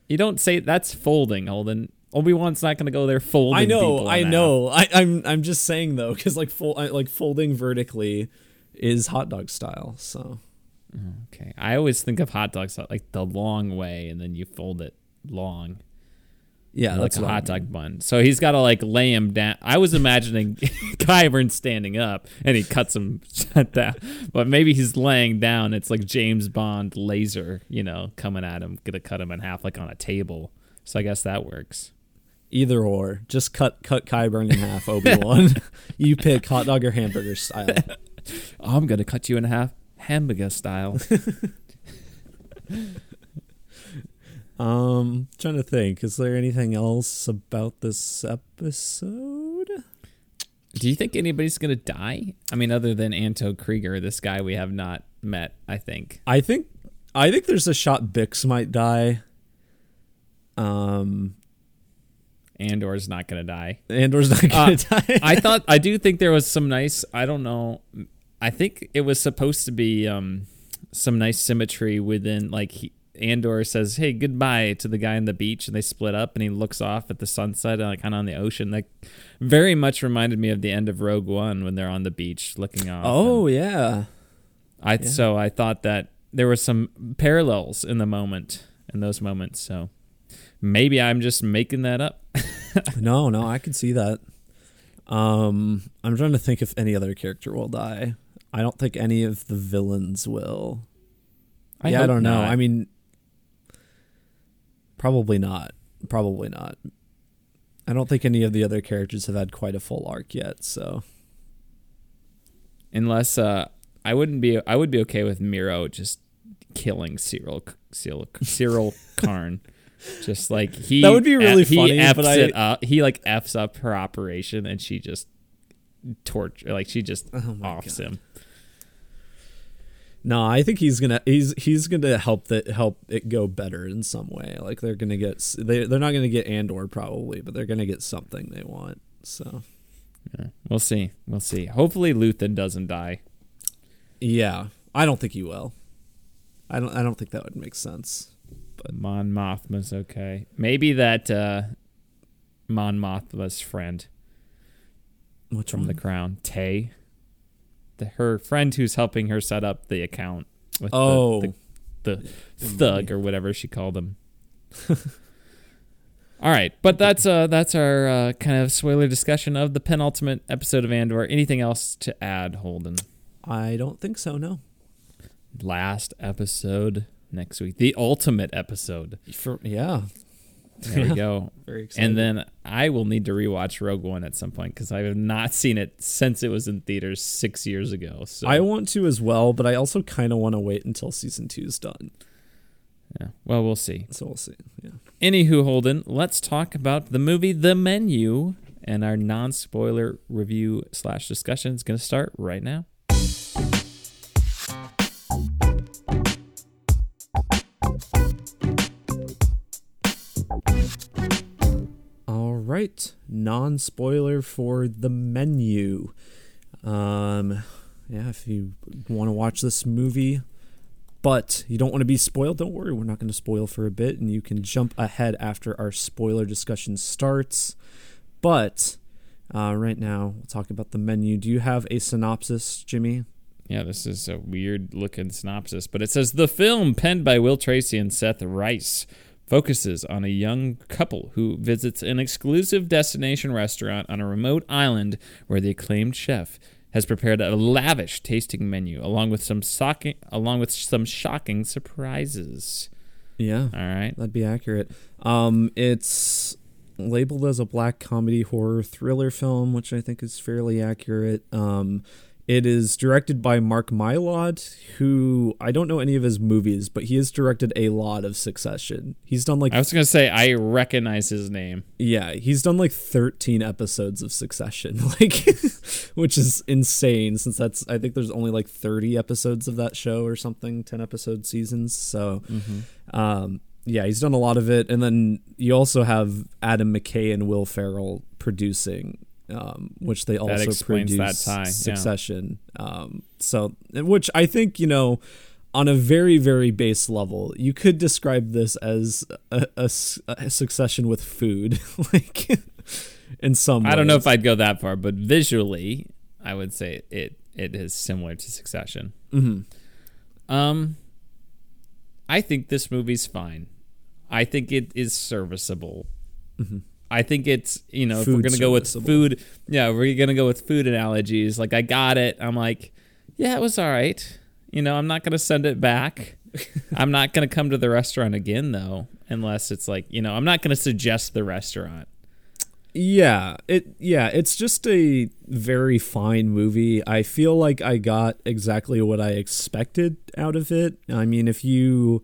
You don't say that's folding, Holden. Obi Wan's not going to go there folding. I know, I half. know. I, I'm I'm just saying though, because like I- like folding vertically is hot dog style. So mm, Okay, I always think of hot dogs like the long way, and then you fold it long, yeah, like that's a hot dog bun. So he's got to like lay him down. I was imagining Kyburn standing up, and he cuts him down, but maybe he's laying down. It's like James Bond laser, you know, coming at him, gonna cut him in half like on a table. So I guess that works. Either or, just cut cut Kyburn in half. Obi Wan, you pick hot dog or hamburger style. I'm gonna cut you in half, hamburger style. Um, trying to think. Is there anything else about this episode? Do you think anybody's gonna die? I mean, other than Anto Kreegyr, this guy we have not met. I think. I think, I think there's a shot Bix might die. Um, Andor's not gonna die. Andor's not gonna die. I thought I do think there was some nice. I don't know. I think it was supposed to be um, some nice symmetry within. Like he, Andor says, "Hey, goodbye" to the guy on the beach, and they split up, and he looks off at the sunset, uh, kind of on the ocean. Like very much reminded me of the end of Rogue One when they're on the beach looking off. oh yeah, I so I thought that there were some parallels in the moment in those moments. So maybe I'm just making that up. no, no, I can see that. Um, I'm trying to think if any other character will die. I don't think any of the villains will. I yeah, I don't know. not. I mean, probably not. Probably not. I don't think any of the other characters have had quite a full arc yet. So unless uh, I wouldn't be. I would be okay with Meero just killing Syril Syril Syril Karn. Just like he That would be really he funny, F's but I- it up. He like f's up her operation, and she just torture. Like she just Oh offs God. him. No, I think he's gonna he's he's gonna help that help it go better in some way. Like they're gonna get they they're not gonna get Andor probably, but they're gonna get something they want. So Yeah. We'll see. We'll see. Hopefully, Luthen doesn't die. yeah, I don't think he will. I don't I don't think that would make sense. But Mon Mothma's okay. Maybe that uh, Mon Mothma's friend. Which from one? The Crown, Tay. The, her friend who's helping her set up the account with the- oh, the, the thug or whatever she called him. All right, but that's uh that's our uh, kind of spoiler discussion of the penultimate episode of Andor. Anything else to add, Holden? I don't think so. No. Last episode next week, the ultimate episode. For yeah, There we go. very excited. And then I will need to rewatch Rogue One at some point because I have not seen it since it was in theaters six years ago. So I want to as well, but I also kind of want to wait until season two's done. yeah, well, we'll see. So we'll see. Yeah. Anywho, Holden, let's talk about the movie The Menu, and our non-spoiler review slash discussion is going to start right now. Right, non spoiler for the menu. Um, yeah, if you want to watch this movie, but you don't want to be spoiled, don't worry. We're not going to spoil for a bit, and you can jump ahead after our spoiler discussion starts. But uh, right now, we'll talk about the menu. Do you have a synopsis, Jimmy? Yeah, this is a weird looking synopsis, but it says the film, penned by Will Tracy and Seth Reiss, focuses on a young couple who visits an exclusive destination restaurant on a remote island where the acclaimed chef has prepared a lavish tasting menu along with some shocking along with some shocking surprises. Yeah. All right. That'd be accurate. Um, it's labeled as a black comedy horror thriller film, which I think is fairly accurate. Um, it is directed by Mark Mylod, who I don't know any of his movies, but he has directed a lot of Succession. He's done like I was going to say I recognize his name. yeah, he's done like 13 episodes of Succession, like which is insane since that's I think there's only like 30 episodes of that show or something, 10 episode seasons. So um yeah, he's done a lot of it and then you also have Adam McKay and Will Ferrell producing um, which they also that produce tie, yeah. Succession. Um, so, which I think you know, on a very very base level, you could describe this as a Succession with food, like in some. I don't know if I'd go that far, but visually, I would say it it is similar to Succession. Mhm. Um, I think this movie's fine. I think it is serviceable. I think it's you know if we're gonna go with food, yeah, we're gonna go with food analogies. Like I got it. I'm like, yeah, it was all right. You know, I'm not gonna send it back. I'm not gonna come to the restaurant again though, unless it's like you know, I'm not gonna suggest the restaurant. Yeah, it yeah, it's just a very fine movie. I feel like I got exactly what I expected out of it. I mean, if you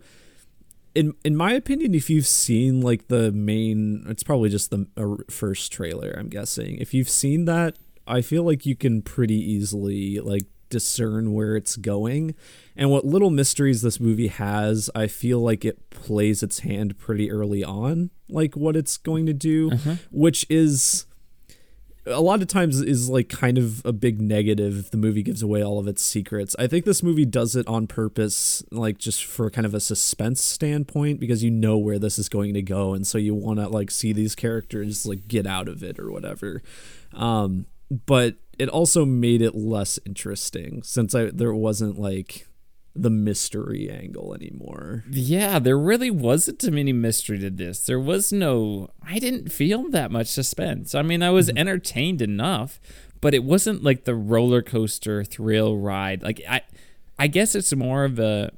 in in my opinion, if you've seen like the main, it's probably just the uh, first trailer. I'm guessing. If you've seen that, I feel like you can pretty easily like discern where it's going. And what little mysteries this movie has, I feel like it plays its hand pretty early on, like what it's going to do, which is a lot of times is like kind of a big negative if the movie gives away all of its secrets. I think this movie does it on purpose, like just for kind of a suspense standpoint, because you know where this is going to go, and so you want to like see these characters like get out of it or whatever. Um, but it also made it less interesting since I there wasn't like the mystery angle anymore. Yeah, there really wasn't too many mystery to this. There was no. I didn't feel that much suspense. I mean, I was mm-hmm. entertained enough, but it wasn't like the roller coaster thrill ride. Like I, I guess it's more of a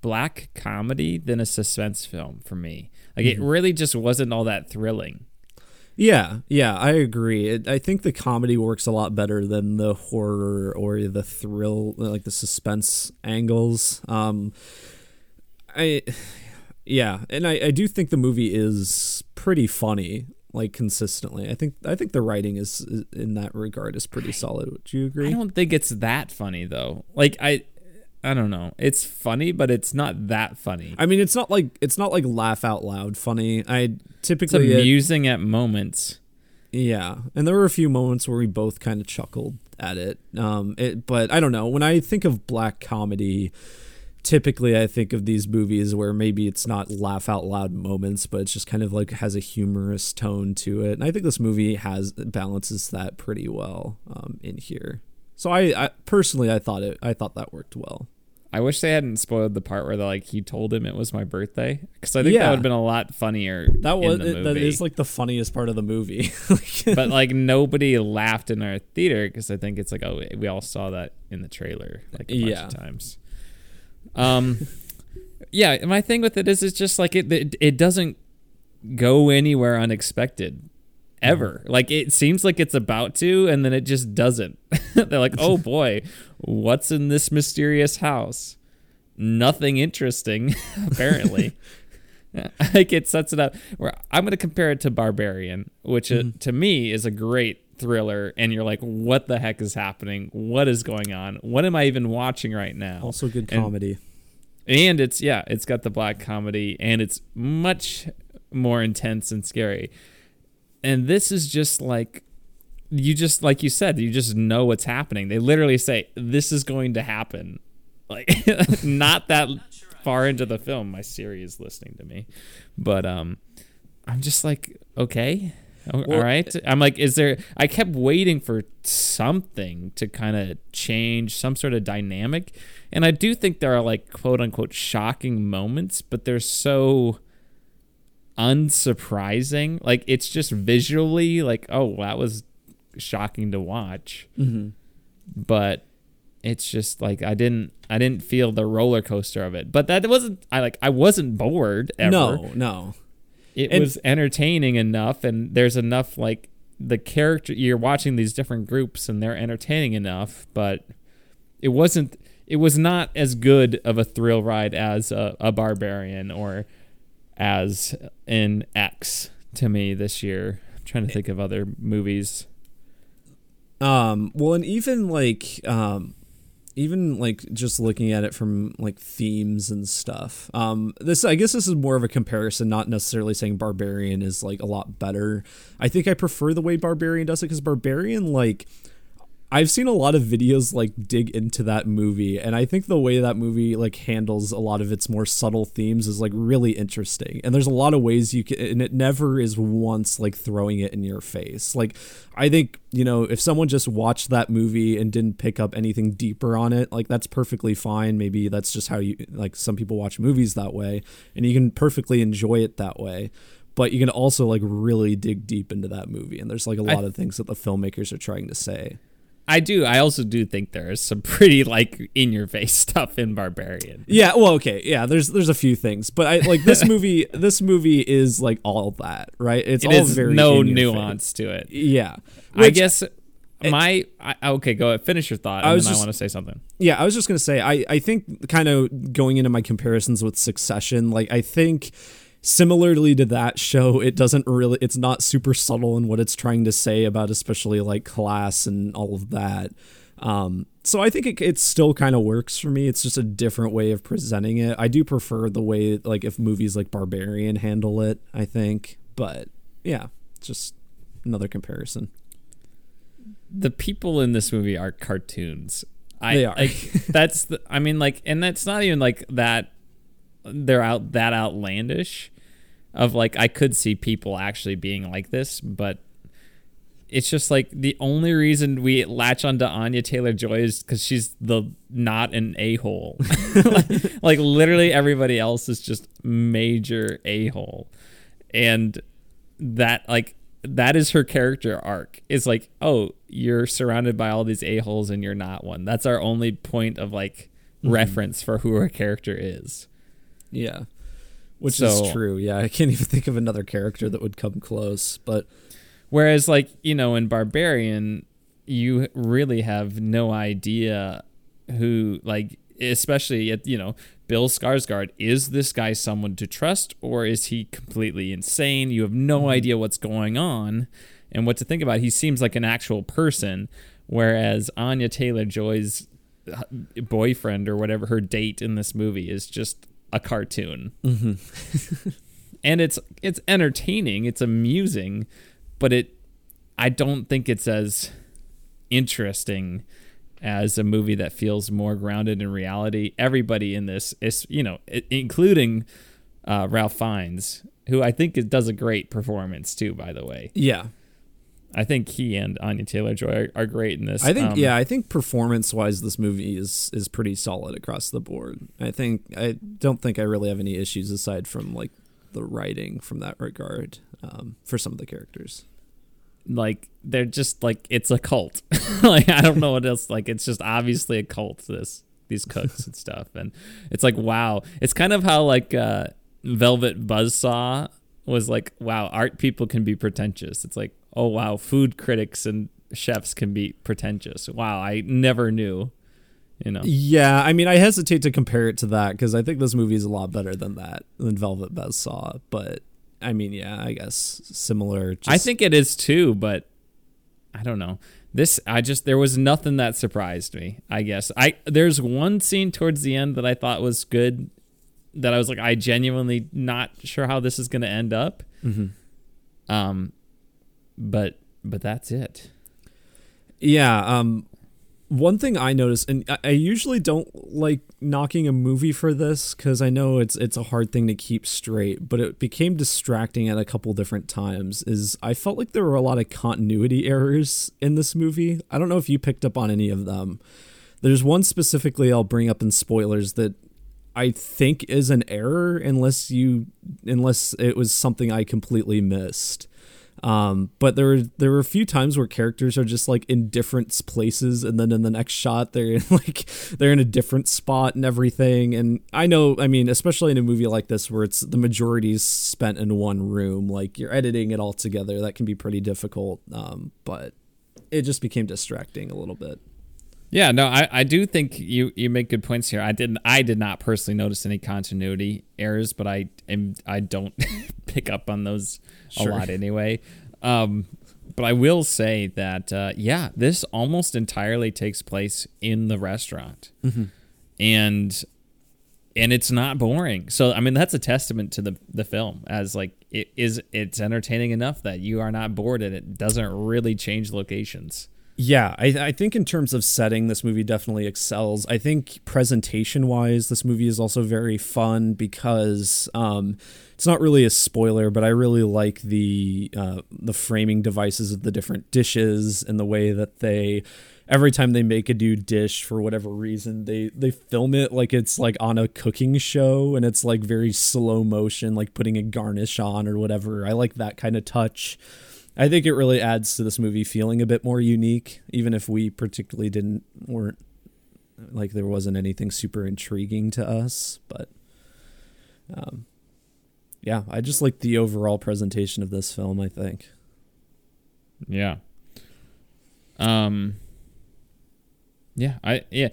black comedy than a suspense film for me. Like it mm-hmm. really just wasn't all that thrilling. Yeah, yeah, I agree. It, I think the comedy works a lot better than the horror or the thrill, like the suspense angles. Um, I, yeah, and I, I do think the movie is pretty funny, like consistently. I think I think the writing is, is in that regard is pretty solid. Would you agree? I don't think it's that funny though. Like I, I don't know. It's funny, but it's not that funny. I mean, it's not like it's not like laugh out loud funny. I It's typically it- amusing at moments. Yeah, and there were a few moments where we both kind of chuckled at it. Um, it, but I don't know. When I think of black comedy, typically I think of these movies where maybe it's not laugh out loud moments, but it's just kind of like has a humorous tone to it. And I think this movie has balances that pretty well um, in here. So I, I personally I thought it I thought that worked well. I wish they hadn't spoiled the part where like he told him it was my birthday because I think that would have been a lot funnier. That was it, that is like the funniest part of the movie. but like nobody laughed in our theater because I think it's like oh we all saw that in the trailer like a bunch Yeah. of times. Um, yeah, my thing with it is it's just like it it, it doesn't go anywhere unexpected ever. Like it seems like it's about to, and then it just doesn't. They're like, oh boy, what's in this mysterious house? Nothing interesting, apparently. like it sets it up where I'm going to compare it to Barbarian, which uh, Mm-hmm. to me is a great thriller and you're like what the heck is happening? What is going on? What am I even watching right now? also good And- comedy. and it's yeah, it's got the black comedy and it's much more intense and scary. And this is just like you just like you said, you just know what's happening. They literally say this is going to happen. Like not that far into the film, my Siri is listening to me. But um I'm just like okay. All Well, right. I'm like, is there? I kept waiting for something to kind of change, some sort of dynamic. And I do think there are like quote unquote shocking moments, but they're so unsurprising. Like it's just visually like, oh, that was shocking to watch. Mm-hmm. But it's just like I didn't I didn't feel the roller coaster of it. But that wasn't I like I wasn't bored ever No, no. it And- was entertaining enough and there's enough like the character you're watching these different groups and they're entertaining enough but it wasn't it was not as good of a thrill ride as a, a barbarian or as in x to me this year i'm trying to think of other movies Um, well, and even like, um, even like just looking at it from like themes and stuff. Um, this I guess this is more of a comparison, not necessarily saying Barbarian is like a lot better. I think I prefer the way Barbarian does it because Barbarian like. I've seen a lot of videos like dig into that movie and I think the way that movie like handles a lot of its more subtle themes is like really interesting. And there's a lot of ways you can and it never is once like throwing it in your face. Like I think, you know, if someone just watched that movie and didn't pick up anything deeper on it, like that's perfectly fine. Maybe that's just how you like some people watch movies that way and you can perfectly enjoy it that way. But you can also like really dig deep into that movie and there's like a lot of things that the filmmakers are trying to say. I do i also do think there's some pretty like in your face stuff in barbarian Yeah, well, okay, yeah. There's there's a few things, but I like this movie. this movie is like all that, right? It's it all is very no nuance to it. Yeah, i guess my I, okay go ahead finish your thought and I was just- i want to say something Yeah, I was just gonna say, I I think kind of going into my comparisons with Succession, like I think similarly to that show, it doesn't really, it's not super subtle in what it's trying to say about, especially like class and all of that. Um, so I think it, it still kind of works for me. It's just a different way of presenting it. I do prefer the way like if movies like Barbarian handle it. I think, but yeah, just another comparison. the people in this movie are cartoons. I, They are. Like, that's the. I mean, like, and that's not even like that. They're out that outlandish. Of like, I could see people actually being like this, but it's just like the only reason we latch onto Anya Taylor Joy is because she's the not an a hole. like, like literally everybody else is just major a hole, and that like that is her character arc. Is like oh you're surrounded by all these a-holes and you're not one. That's our only point of like mm-hmm. reference for who her character is. Yeah. Which So- is true. Yeah, I can't even think of another character that would come close. But whereas like you know in barbarian you really have no idea who like especially at you know bill skarsgård is this guy someone to trust or is he completely insane you have no idea what's going on and what to think about he seems like an actual person whereas anya taylor joy's uh, boyfriend or whatever her date in this movie is just a cartoon and it's it's entertaining it's amusing but it i don't think it's as interesting as a movie that feels more grounded in reality. Everybody in this is, you know, including uh, Ralph Fiennes, who I think does a great performance too. By the way, Yeah, I think he and Anya Taylor Joy are, are great in this. I think Um, yeah, I think performance wise, this movie is is pretty solid across the board. I think I don't think I really have any issues aside from like the writing from that regard um, for some of the characters. like they're just like it's a cult. like I don't know what else. Like it's just obviously a cult. This these cooks and stuff, and it's like wow. It's kind of how like uh, Velvet Buzzsaw was like wow. Art people can be pretentious. It's like oh wow. Food critics and chefs can be pretentious. Wow, I never knew. You know. Yeah, I mean, I hesitate to compare it to that because I think this movie is a lot better than that than Velvet Buzzsaw. But I mean, yeah, I guess similar. Just, I think it is too, but I don't know. This I just there was nothing that surprised me. I guess I there's one scene towards the end that I thought was good. That I was like I genuinely not sure how this is going to end up. Mhm. Um, but but that's it. Yeah. Um, one thing I noticed, and I, I usually don't like knocking a movie for this because I know it's it's a hard thing to keep straight, but it became distracting at a couple different times. Is I felt like there were a lot of continuity errors in this movie. I don't know if you picked up on any of them. There's one specifically I'll bring up in spoilers that I think is an error unless you unless it was something I completely missed. Um, but there were there were a few times where characters are just like in different places, and then in the next shot they're like they're in a different spot and everything. And I know, I mean, especially in a movie like this where it's the majority's spent in one room, like you're editing it all together, that can be pretty difficult. Um, but it just became distracting a little bit. Yeah, no, I, I do think you, you make good points here. I didn't I did not personally notice any continuity errors, but I am I don't pick up on those Sure. a lot anyway. Um, but I will say that uh, yeah, this almost entirely takes place in the restaurant, and and it's not boring. So I mean that's a testament to the the film as like it is it's entertaining enough that you are not bored and it doesn't really change locations. Yeah, I, I think in terms of setting, this movie definitely excels. I think presentation wise, this movie is also very fun because um, it's not really a spoiler, but I really like the uh, the framing devices of the different dishes and the way that they every time they make a new dish for whatever reason they they film it like it's like on a cooking show and it's like very slow motion like putting a garnish on or whatever i like that kind of touch I think it really adds to this movie feeling a bit more unique, even if we particularly didn't weren't like there wasn't anything super intriguing to us. But um, yeah, I just like the overall presentation of this film. I think. Yeah. Um. Yeah, I yeah,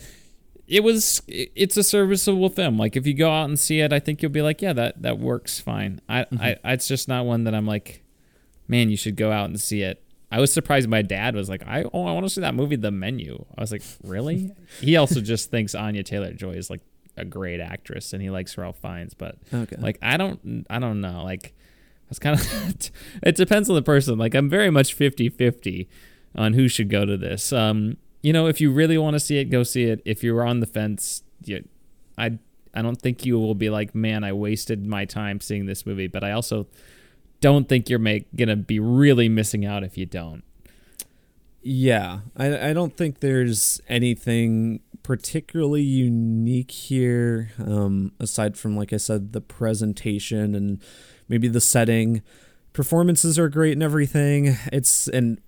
it was. It's a serviceable film. Like if you go out and see it, I think you'll be like, yeah, that that works fine. I I it's just not one that I'm like, man, you should go out and see it. I was surprised my dad was like, I oh I want to see that movie, The Menu. I was like, really? he also just thinks Anya Taylor Joy is like a great actress, and he likes Ralph Fiennes, but Okay. like I don't I don't know. Like it's kind of it depends on the person. Like I'm very much 50-50 on who should go to this. Um you know, if you really want to see it, go see it. If you're on the fence, you, I I don't think you will be like, "Man, I wasted my time seeing this movie." But I also don't think you're make, gonna be really missing out if you don't. Yeah, I I don't think there's anything particularly unique here, um, aside from like I said, the presentation and maybe the setting. Performances are great and everything. It's and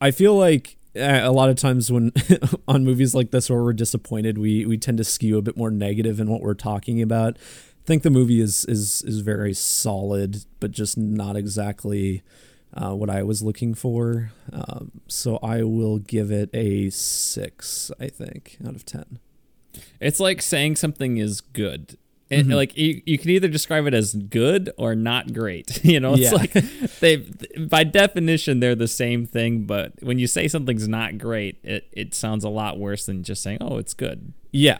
I feel like uh, a lot of times when on movies like this where we're disappointed, we we tend to skew a bit more negative in what we're talking about. I think the movie is is is very solid, but just not exactly uh, what I was looking for. Um, so I will give it a six. I think out of ten. It's like saying something is good. And like you, you can either describe it as good or not great. You know, it's Yeah. like they by definition they're the same thing, but when you say something's not great, it, it sounds a lot worse than just saying, "Oh, it's good." Yeah.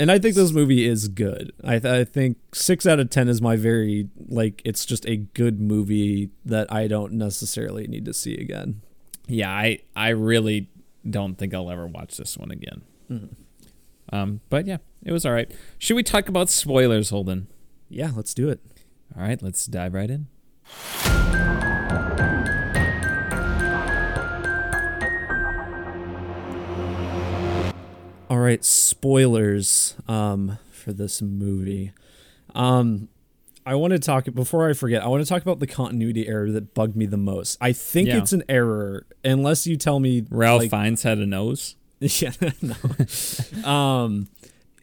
And I think this movie is good. I, th- I think six out of ten is my very like. It's just a good movie that I don't necessarily need to see again. Yeah, I I really don't think I'll ever watch this one again. Um, but yeah, it was all right. Should we talk about spoilers, Holden? Yeah, let's do it. All right, let's dive right in. All right, spoilers um, for this movie. Um, I want to talk before I forget. I want to talk about the continuity error that bugged me the most. I think Yeah. it's an error, unless you tell me Ralph like, Fiennes had a nose. Yeah, no. um,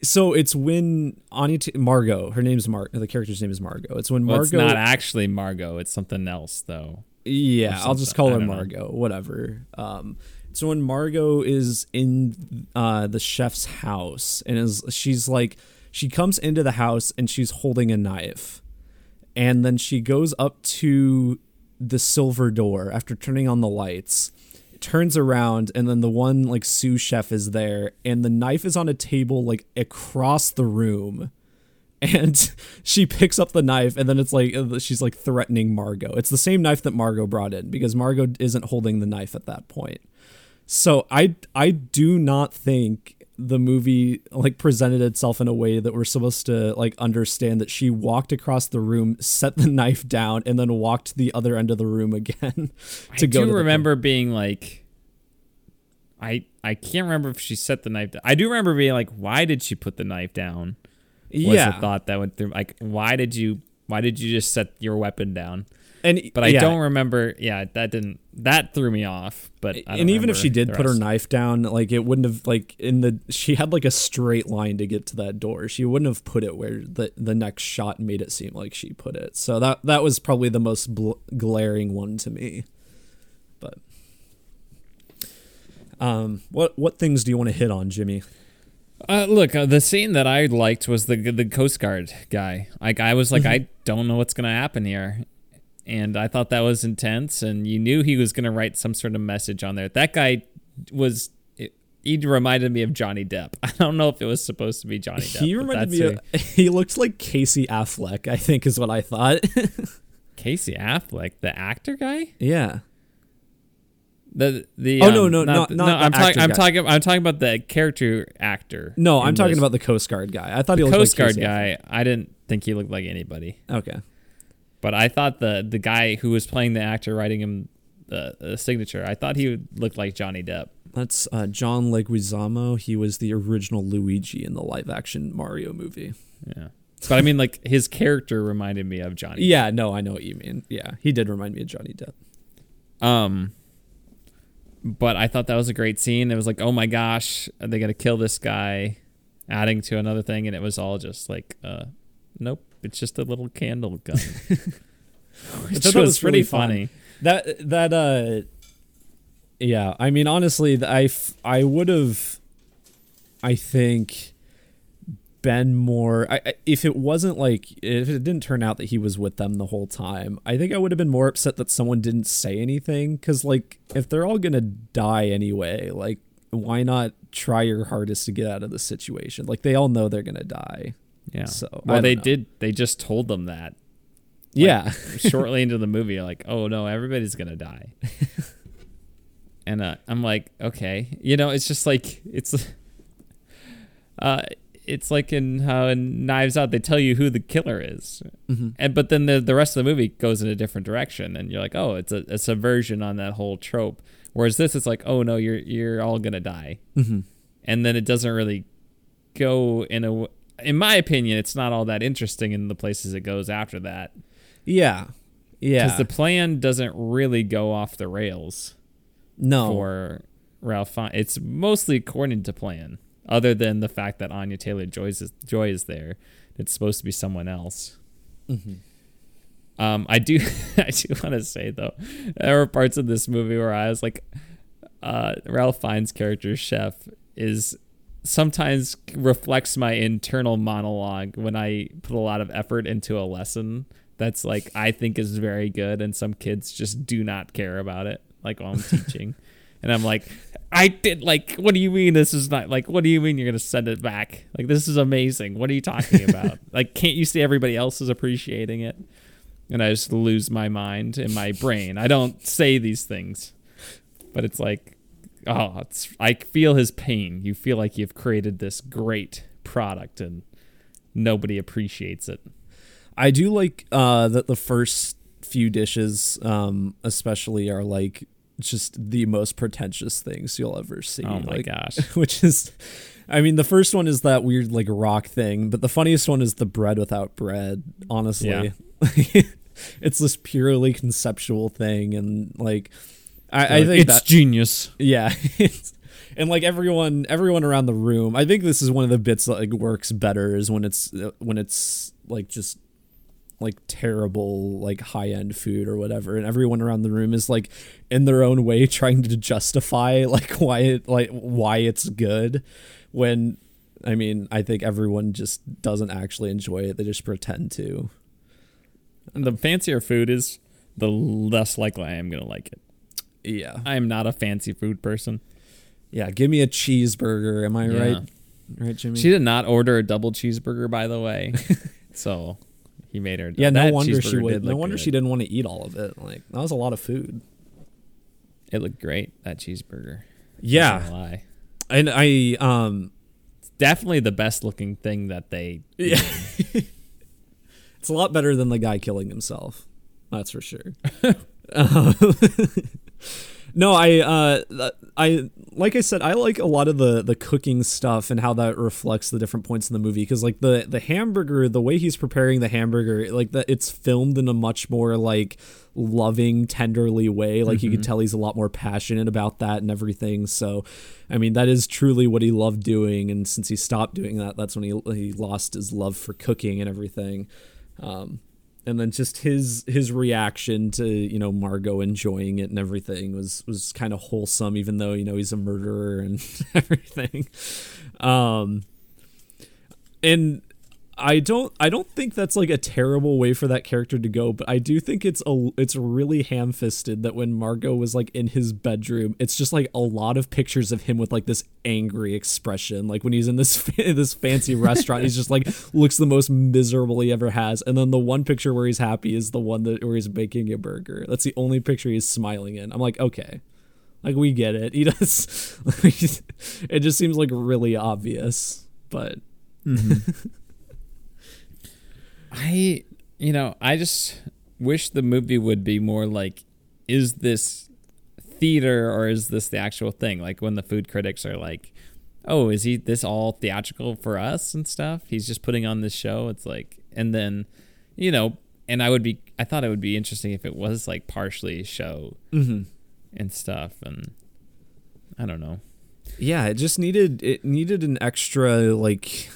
so it's when Anya T- Margot, her name's Mar, the character's name is Margot. It's when Well, it's not actually Margot. It's something else, though. Yeah, I'll just call her know. Margot, whatever. Um, so when Margot is in uh, the chef's house and is she's like she comes into the house and she's holding a knife, and then she goes up to the silver door after turning on the lights, turns around and then the one like sous chef is there and the knife is on a table like across the room and she picks up the knife and then it's like uh, she's like threatening Margot. It's the same knife that Margot brought in because Margot isn't holding the knife at that point. So I I do not think the movie like presented itself in a way that we're supposed to like understand that she walked across the room, set the knife down, and then walked to the other end of the room again to I go. do the- remember being like, I I can't remember if she set the knife. down. I do remember being like, why did she put the knife down? Was yeah, the thought that went through. Like, why did you why did you just set your weapon down? And But I yeah. don't remember. Yeah, that didn't that threw me off. But and even if she did put her knife down like it wouldn't have like in the she had like a straight line to get to that door she wouldn't have put it where the the next shot made it seem like she put it so that that was probably the most bl- glaring one to me but um what what things do you want to hit on jimmy Uh, look, uh, the scene that I liked was the the Coast Guard guy. Like I was like, I don't know what's gonna happen here, and I thought that was intense. And you knew he was gonna write some sort of message on there. That guy was. it- He reminded me of Johnny Depp. I don't know if it was supposed to be Johnny Depp. he reminded me of, he looks like casey affleck i think is what i thought Casey Affleck, the actor guy. yeah The the Oh, um, no, no, not- not the I'm talking I'm guy. talking I'm talking about the character actor. no i'm talking this. about the coast guard guy i thought he looked Coast like Guard guy. I didn't think he looked like anybody. Okay But I thought the the guy who was playing the actor writing him the, the signature, I thought he would look like Johnny Depp. That's uh, John Leguizamo. He was the original Luigi in the live action Mario movie. Yeah. But I mean, like his character reminded me of Johnny. Yeah, no, I know what you mean. Yeah, he did remind me of Johnny Depp. Um. But I thought that was a great scene. It was like, oh my gosh, are they gonna kill this guy? Adding to another thing, and it was all just like, uh, nope, it's just a little candle gun. Which was, that was pretty really fun. funny. That that uh, yeah. I mean, honestly, I f- I would have, I think, been more. I, I- if it wasn't like if it didn't turn out that he was with them the whole time, I think I would have been more upset that someone didn't say anything. Because like, if they're all gonna die anyway, like, why not try your hardest to get out of the situation? Like, they all know they're gonna die. Yeah. So, well, they know. did. They just told them that yeah. shortly into the movie, like, oh no, everybody's gonna die. and uh, I'm like, okay, you know, it's just like it's, uh, it's like in how in Knives Out they tell you who the killer is, Mhm. and but then the the rest of the movie goes in a different direction, and you're like, oh, it's a, a subversion on that whole trope. Whereas this, it's like, oh no, you're you're all gonna die, Mhm. and then it doesn't really go in a. In my opinion, it's not all that interesting in the places it goes after that Yeah. Yeah. because the plan doesn't really go off the rails no. for Ralph. Fiennes. It's mostly according to plan, other than the fact that Anya Taylor Joy is Joy is there. It's supposed to be someone else. Mhm. Um, I do, I do want to say though, there were parts of this movie where I was like, uh, Ralph Fiennes' character Chef is sometimes reflects my internal monologue when I put a lot of effort into a lesson that's like I think is very good, and some kids just do not care about it, like while I'm teaching, and I'm like. I did like. What do you mean this is not like? What do you mean you're gonna send it back? Like this is amazing. What are you talking about? like, can't you see everybody else is appreciating it? and I just lose my mind in my brain. I don't say these things, but it's like oh, it's I feel his pain. You feel like you've created this great product and nobody appreciates it. I do like uh, that the first few dishes, um, especially, are like just the most pretentious things you'll ever see. Oh my like, gosh. Which is, I mean, the first one is that weird like rock thing, but the funniest one is the bread without bread. Honestly, it's this purely conceptual thing, and like, I, I think it's that, genius. yeah. It's, and like everyone, everyone around the room, I think this is one of the bits that like works better is when it's uh, when it's like just like terrible like high end food or whatever and everyone around the room is like in their own way trying to justify like why it like why it's good when I mean I think everyone just doesn't actually enjoy it they just pretend to And the fancier food is, the less likely I am gonna like it. Yeah I am not a fancy food person. yeah give me a cheeseburger am I Yeah. right right Jimmy She did not order a double cheeseburger, by the way. so he made her. yeah no that wonder she cheeseburger would did no look wonder good. she didn't want to eat all of it like that was a lot of food It looked great. That cheeseburger. Not yeah lie. and I um Definitely the best looking thing that they. Yeah. it's a lot better than the guy killing himself. That's for sure. Um, no, I uh I like I said I like a lot of the the cooking stuff and how that reflects the different points in the movie cuz like the the hamburger, the way he's preparing the hamburger, like that it's filmed in a much more like loving, tenderly way. Like you can tell he's a lot more passionate about that and everything. So, I mean, that is truly what he loved doing and since he stopped doing that, that's when he he lost his love for cooking and everything. Um and then just his his reaction to you know Margot enjoying it and everything was was kind of wholesome, even though you know he's a murderer and everything. Um, and I don't I don't think that's like a terrible way for that character to go, but I do think it's a it's really ham-fisted that when Margot was like in his bedroom, it's just like a lot of pictures of him with like this angry expression. Like when he's in this this fancy restaurant, he's just like looks the most miserable he ever has. And then the one picture where he's happy is the one that where he's baking a burger. That's the only picture he's smiling in. I'm like, okay. Like we get it. He does it just seems like really obvious, but mm-hmm. I, you know, I just wish the movie would be more like, is this theater or is this the actual thing? Like when the food critics are like, oh, is he this all theatrical for us and stuff? He's just putting on this show. It's like, and then, you know, and I would be, I thought it would be interesting if it was like partially show mm-hmm. and stuff. And I don't know. Yeah, it just needed it needed an extra like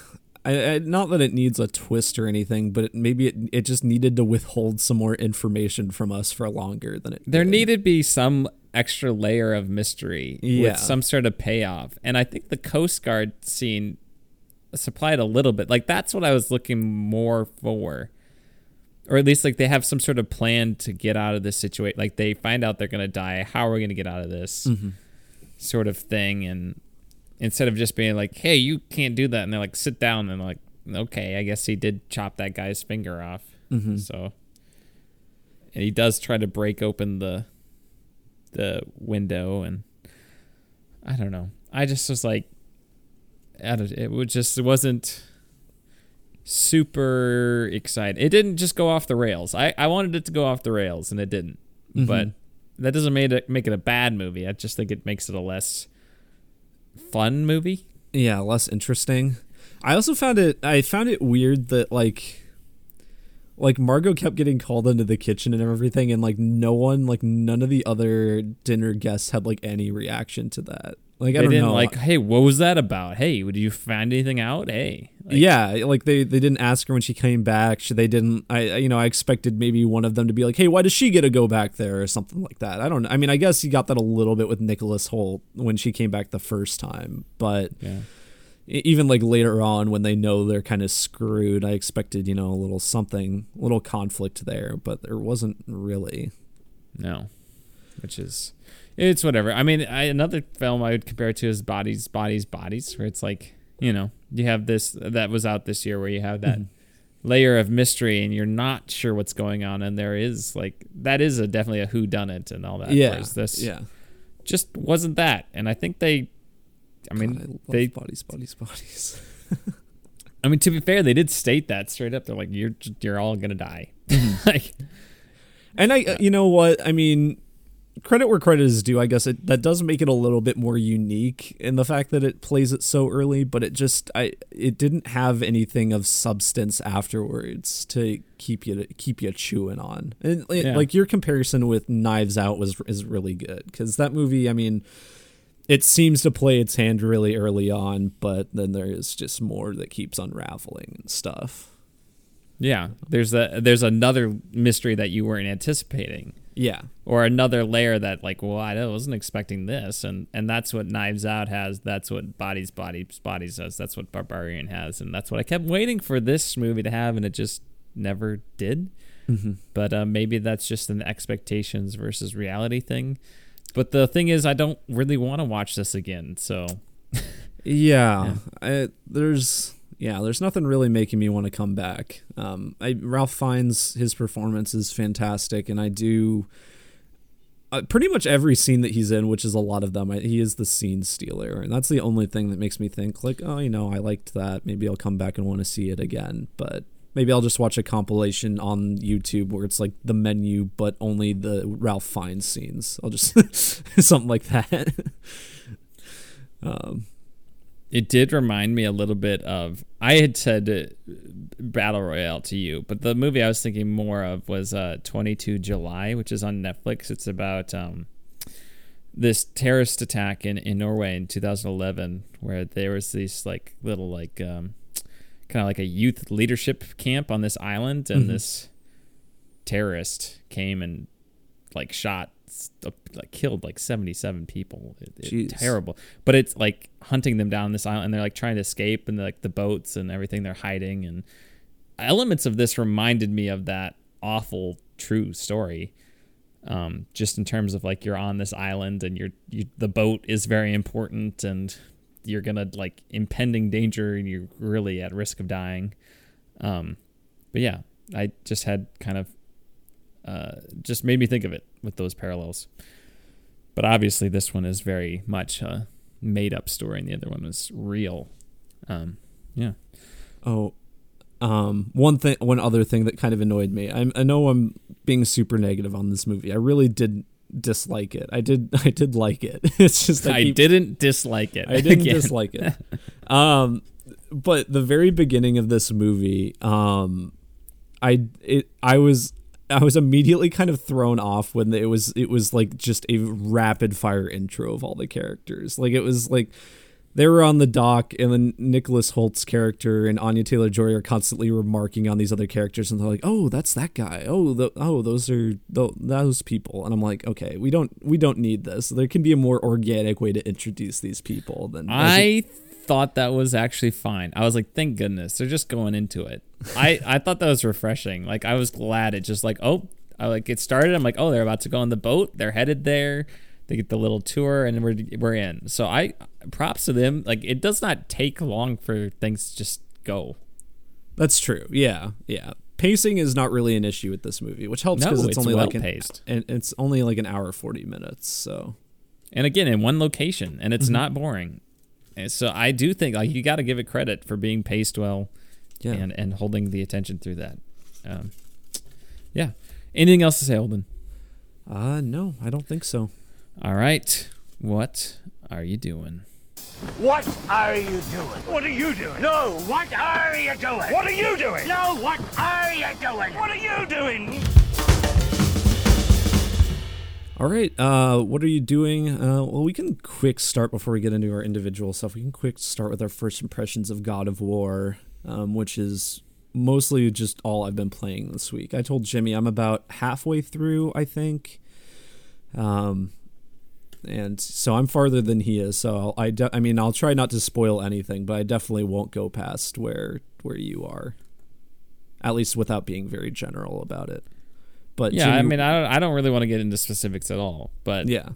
I, I not that it needs a twist or anything, but it, maybe it it just needed to withhold some more information from us for longer than it. There did. needed to be some extra layer of mystery Yeah. with some sort of payoff. And I think the Coast Guard scene supplied a little bit. Like that's what I was looking more for. Or at least like they have some sort of plan to get out of this situation. Like they find out they're going to die. How are we going to get out of this mm-hmm. sort of thing? And instead of just being like, hey, you can't do that. And they're like, sit down. And like, okay, I guess he did chop that guy's finger off. Mm-hmm. So and he does try to break open the the window and I don't know. I just was like I don't, it would just it wasn't super excited. It didn't just go off the rails. I, I wanted it to go off the rails and it didn't. Mm-hmm. But that doesn't make it make it a bad movie. I just think it makes it a less fun movie. yeah less interesting. I also found it I found it weird that like like Margot kept getting called into the kitchen and everything, and like no one, like none of the other dinner guests had like any reaction to that. Like I they don't didn't know, like, hey, what was that about? Hey, did you find anything out? Hey, like, yeah, like they they didn't ask her when she came back. She, they didn't. I you know I expected maybe one of them to be like, hey, why does she get to go back there or something like that. I don't. know. I mean, I guess you got that a little bit with Nicholas Hoult when she came back the first time, but yeah. even like later on when they know they're kind of screwed, I expected you know a little something, a little conflict there, but there wasn't really. No, which is it's whatever. I mean, I, another film I would compare it to is Bodies, Bodies, Bodies, where it's like you know you have this that was out this year where you have that mm-hmm. layer of mystery and you're not sure what's going on, and there is like that is a definitely a who done it and all that. Yeah. Whereas this yeah. just wasn't that. And I think they, I mean, God, I they, bodies, bodies, bodies. I mean, to be fair, they did state that straight up. They're like, you're you're all gonna die. Mm-hmm. like, And I, uh, you know what? I mean, credit where credit is due. I guess it that does make it a little bit more unique in the fact that it plays it so early, but it just, I, it didn't have anything of substance afterwards to keep you keep you chewing on. And it- Yeah. like your comparison with Knives Out was is really good because that movie, I mean. It seems to play its hand really early on, but then there is just more that keeps unraveling and stuff. yeah, there's a there's another mystery that you weren't anticipating. Yeah, or another layer that like well i wasn't expecting this. And and that's what knives out has. That's what bodies bodies bodies does. That's what barbarian has. And that's what i kept waiting for this movie to have and it just never did. But uh, maybe that's just an expectations versus reality thing. But the thing is i don't really want to watch this again so. Yeah, I, there's yeah, there's nothing really making me want to come back. Um, I, Ralph Fiennes his performance is fantastic, and I do uh, pretty much every scene that he's in, which is a lot of them. I, he is the scene stealer, and that's the only thing that makes me think like, oh, you know, I liked that. Maybe I'll come back and want to see it again, but. Maybe I'll just watch a compilation on YouTube where it's like the menu, but only the Ralph Fiennes scenes. I'll just something like that. um, It did remind me a little bit of. I had said Battle Royale to you, but the movie I was thinking more of was uh, 22 July, which is on Netflix. It's about um, this terrorist attack in, in Norway in 2011, where there was this like little like um, kind of like a youth leadership camp on this island, and this terrorist came and like shot like killed like 77 people. It, it- terrible. But it's like hunting them down this island. And they're like trying to escape and like the boats and everything they're hiding. And elements of this reminded me of that awful true story um, just in terms of like you're on this island and you're you, the boat is very important and you're gonna like impending danger and you're really at risk of dying. Um, but yeah i just had kind of uh, just made me think of it with those parallels but obviously this one is very much a made up story and the other one was real um, yeah Oh, um, one thing, one other thing that kind of annoyed me. I, I know I'm being super negative on this movie. I really did dislike it. I did, I did like it. It's just i, keep- didn't dislike it I didn't Again. dislike it. Um, but the very beginning of this movie, um, I it I was I was immediately kind of thrown off when it was it was like just a rapid fire intro of all the characters. Like it was like they were on the dock, and then Nicholas Hoult's character and Anya Taylor Joy are constantly remarking on these other characters, and they're like, "Oh, that's that guy. Oh, the, oh, those are tho- those people." And I'm like, "Okay, we don't we don't need this. There can be a more organic way to introduce these people than I thought that was actually fine. I was like, thank goodness they're just going into it. I I thought that was refreshing. Like I was glad it just like oh I like it started. I'm like oh they're about to go on the boat. They're headed there. They get the little tour and we're we're in. So I props to them. Like it does not take long for things to just go. That's true. Yeah, yeah. Pacing is not really an issue with this movie, which helps No, because it's it's, only like an, well-paced. and it's only like an hour forty minutes. So And again in one location and it's mm-hmm. not boring. And so I do think like you got to give it credit for being paced well. yeah, and and holding the attention through that. Um, yeah. Anything else to say, Holden? uh, no, I don't think so. All right. What are you doing? What are you doing? What are you doing? No, what are you doing? What are you doing? No, what are you doing? What are you doing? All right. Uh, what are you doing? Uh, well, we can quick start before we get into our individual stuff. We can quick start with our first impressions of God of War, um, which is mostly just all I've been playing this week. I told Jimmy I'm about halfway through, I think. Um, and so I'm farther than he is. So I'll, I, de- I mean, I'll try not to spoil anything, but I definitely won't go past where where you are, at least without being very general about it. But Yeah, I mean, I don't, I don't really want to get into specifics at all, but yeah.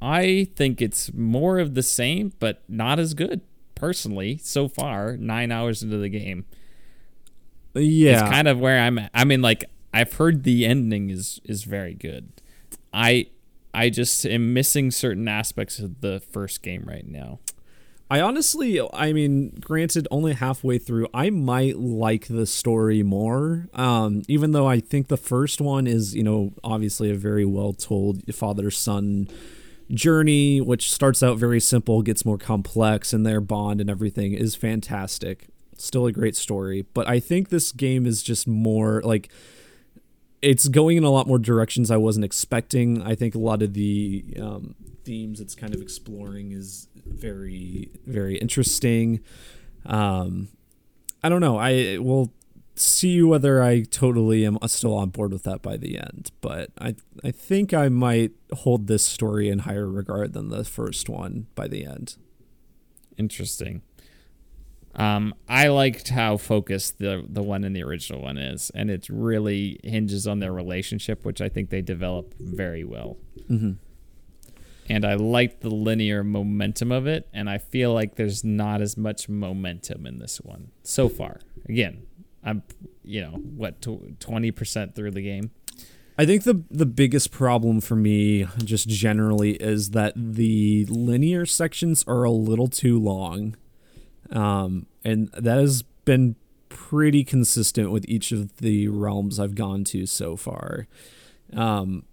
I think it's more of the same, but not as good personally so far. Nine hours into the game, Yeah. it's kind of where I'm at. I mean, like I've heard the ending is is very good. I I just am missing certain aspects of the first game right now. I honestly, I mean, granted, only halfway through, I might like the story more. Um, even though I think the first one is, you know, obviously a very well told father son journey, which starts out very simple, gets more complex, and their bond and everything is fantastic. Still a great story. But I think this game is just more like it's going in a lot more directions I wasn't expecting. I think a lot of the um, themes it's kind of exploring is very, very interesting. Um, I don't know. I will see whether I totally am still on board with that by the end, but I I think I might hold this story in higher regard than the first one by the end. Interesting. Um, I liked how focused the the one in the original one is, and it really hinges on their relationship, which I think they develop very well. Mm-hmm. And I like the linear momentum of it, and I feel like there's not as much momentum in this one so far. Again, I'm you know what twenty percent through the game. I think the the biggest problem for me just generally is that the linear sections are a little too long um, and that has been pretty consistent with each of the realms I've gone to so far. Um,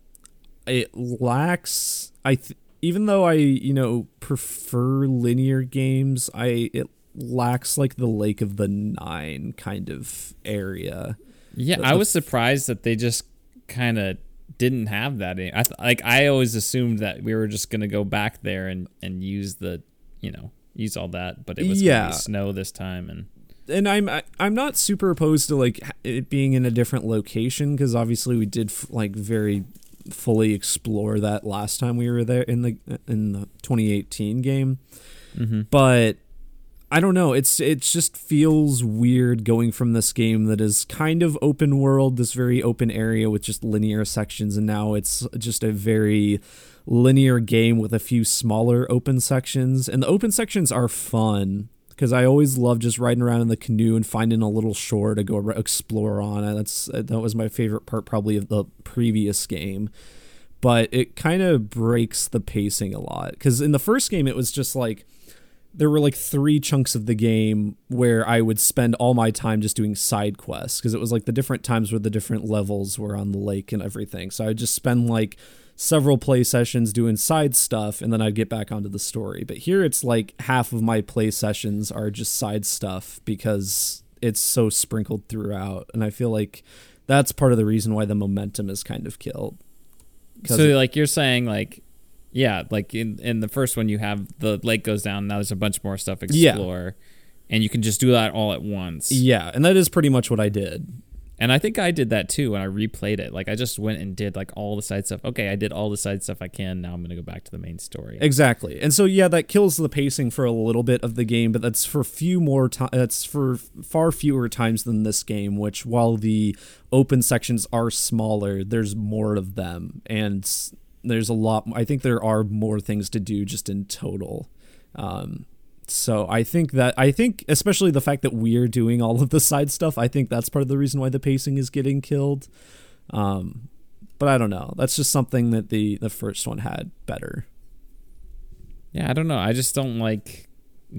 it lacks I th- even though I you know prefer linear games, I it lacks like the Lake of the Nine kind of area. Yeah, I was surprised that they just kind of didn't have that. I th- like I always assumed that we were just gonna go back there and and use the you know use all that, but it was yeah. snow this time and and I'm I, am i am not super opposed to like it being in a different location because obviously we did like very fully explore that last time we were there in the in the 2018 game. Mm-hmm. But I don't know. It's it just feels weird going from this game that is kind of open world, this very open area with just linear sections, and now it's just a very linear game with a few smaller open sections. And the open sections are fun because I always love just riding around in the canoe and finding a little shore to go explore on. That's that was my favorite part probably of the previous game. But it kind of breaks the pacing a lot because in the first game it was just like there were like three chunks of the game where I would spend all my time just doing side quests because it was like the different times where the different levels were on the lake and everything. So I would just spend like several play sessions doing side stuff and then I'd get back onto the story. But here it's like half of my play sessions are just side stuff because it's so sprinkled throughout and I feel like that's part of the reason why the momentum is kind of killed. So it, like you're saying like yeah, like in in the first one you have the lake goes down, now there's a bunch more stuff explore. Yeah. And you can just do that all at once. Yeah, and that is pretty much what I did. And I think I did that too when I replayed it. Like I just went and did like all the side stuff. Okay, I did all the side stuff I can. Now I'm going to go back to the main story. Exactly. And so yeah, that kills the pacing for a little bit of the game, but that's for few more time that's for far fewer times than this game, which while the open sections are smaller, there's more of them and there's a lot I think there are more things to do just in total. Um, so I think that I think especially the fact that we're doing all of the side stuff, I think that's part of the reason why the pacing is getting killed. Um, but I don't know. That's just something that the the first one had better. Yeah, I don't know. I just don't like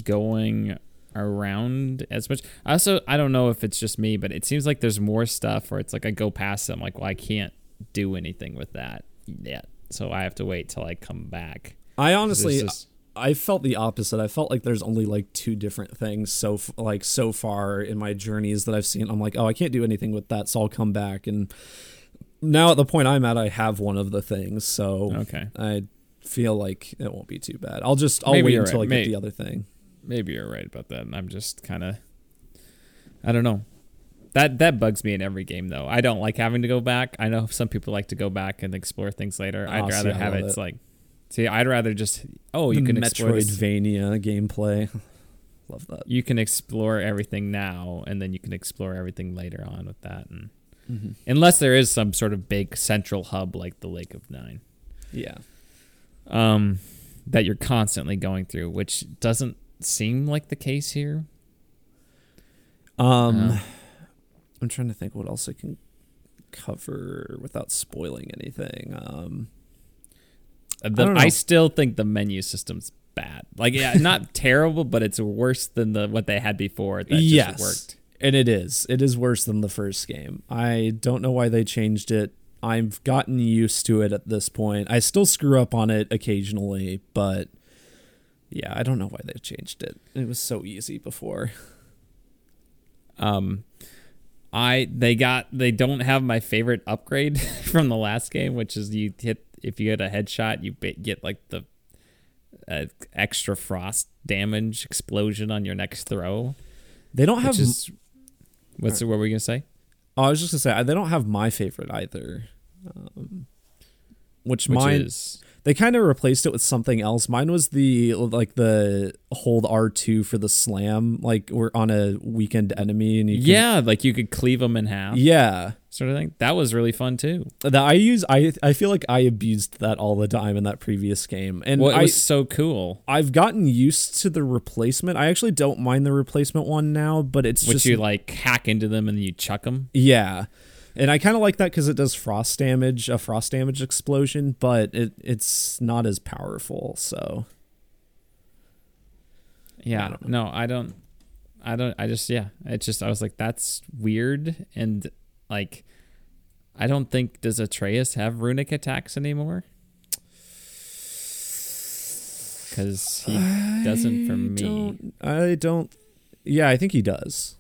going around as much. I also I don't know if it's just me, but it seems like there's more stuff where it's like I go past them like, well, I can't do anything with that yet. So I have to wait till I come back. I honestly just, I felt the opposite. I felt like there's only like two different things so like so far in my journeys that I've seen. I'm like, oh, I can't do anything with that, so I'll come back. And now at the point I'm at, I have one of the things, so okay, I feel like it won't be too bad. I'll just I'll Maybe wait until right. I get Maybe. the other thing. Maybe you're right about that. I'm just kind of, I don't know. That that bugs me in every game though. I don't like having to go back. I know some people like to go back and explore things later. Ah, I'd oh, rather see, have it, it like See, I'd rather just oh, you the can Metroidvania gameplay. Love that. You can explore everything now, and then you can explore everything later on with that, and mm-hmm. unless there is some sort of big central hub like the Lake of Nine, yeah, um, that you're constantly going through, which doesn't seem like the case here. Um, uh, I'm trying to think what else I can cover without spoiling anything. Um, The- don't I, still think the menu system's bad. Like, yeah, not terrible, but it's worse than the what they had before. That yes, just worked. and it is. It is worse than the first game. I don't know why they changed it. I've gotten used to it at this point. I still screw up on it occasionally, but yeah, I don't know why they changed it. It was so easy before. Um, I they got they don't have my favorite upgrade from the last game, which is you hit if you get a headshot, you get like the uh, extra frost damage explosion on your next throw. They don't have. Is what's what were we gonna say? oh, I was just gonna say they don't have my favorite either. Um, which, Which mine is they kind of replaced it with something else. Mine was the like the hold R two for the slam. Like we're on a weakened enemy and you yeah, like you could cleave them in half, yeah. Sort of thing. That was really fun too. That I use I I feel like I abused that all the time in that previous game. And Well, it I was so cool. I've gotten used to the replacement. I actually don't mind the replacement one now, but it's just Which just you like hack into them and then you chuck them. yeah. And I kind of like that because it does frost damage, a frost damage explosion, but it it's not as powerful. So Yeah. don't no, I don't. I don't. I just yeah. It's just I was like that's weird and like I don't think does Atreus have runic attacks anymore. Because he doesn't for me. Don't, I don't. Yeah, I think he does.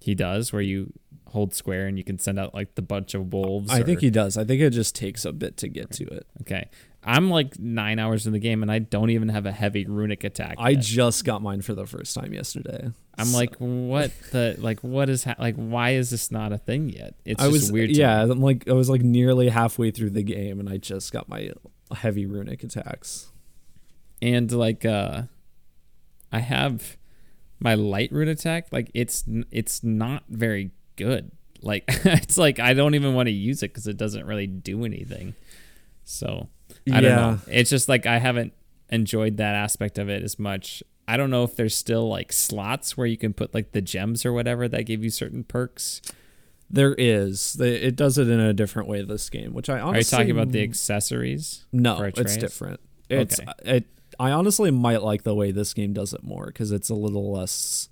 He does where you hold square and you can send out like the bunch of wolves. I think he does. I think it just takes a bit to get to it. Okay. I'm like nine hours in the game and I don't even have a heavy runic attack. I yet. just got mine for the first time yesterday. I'm So- like, what the like? What is ha- like? Why is this not a thing yet? It's I just was weird. to Yeah, me. I'm like I was like nearly halfway through the game, and I just got my heavy runic attacks. and like uh, I have my light root attack. Like it's it's not very good. Like it's like I don't even want to use it because it doesn't really do anything. So I don't know. It's just like I haven't enjoyed that aspect of it as much. I don't know if there's still like slots where you can put like the gems or whatever that give you certain perks. There is. It does it in a different way this game, which I honestly Are you talking about the accessories? No, it's different. It's Okay. it. I honestly might like the way this game does it more because it's a little less.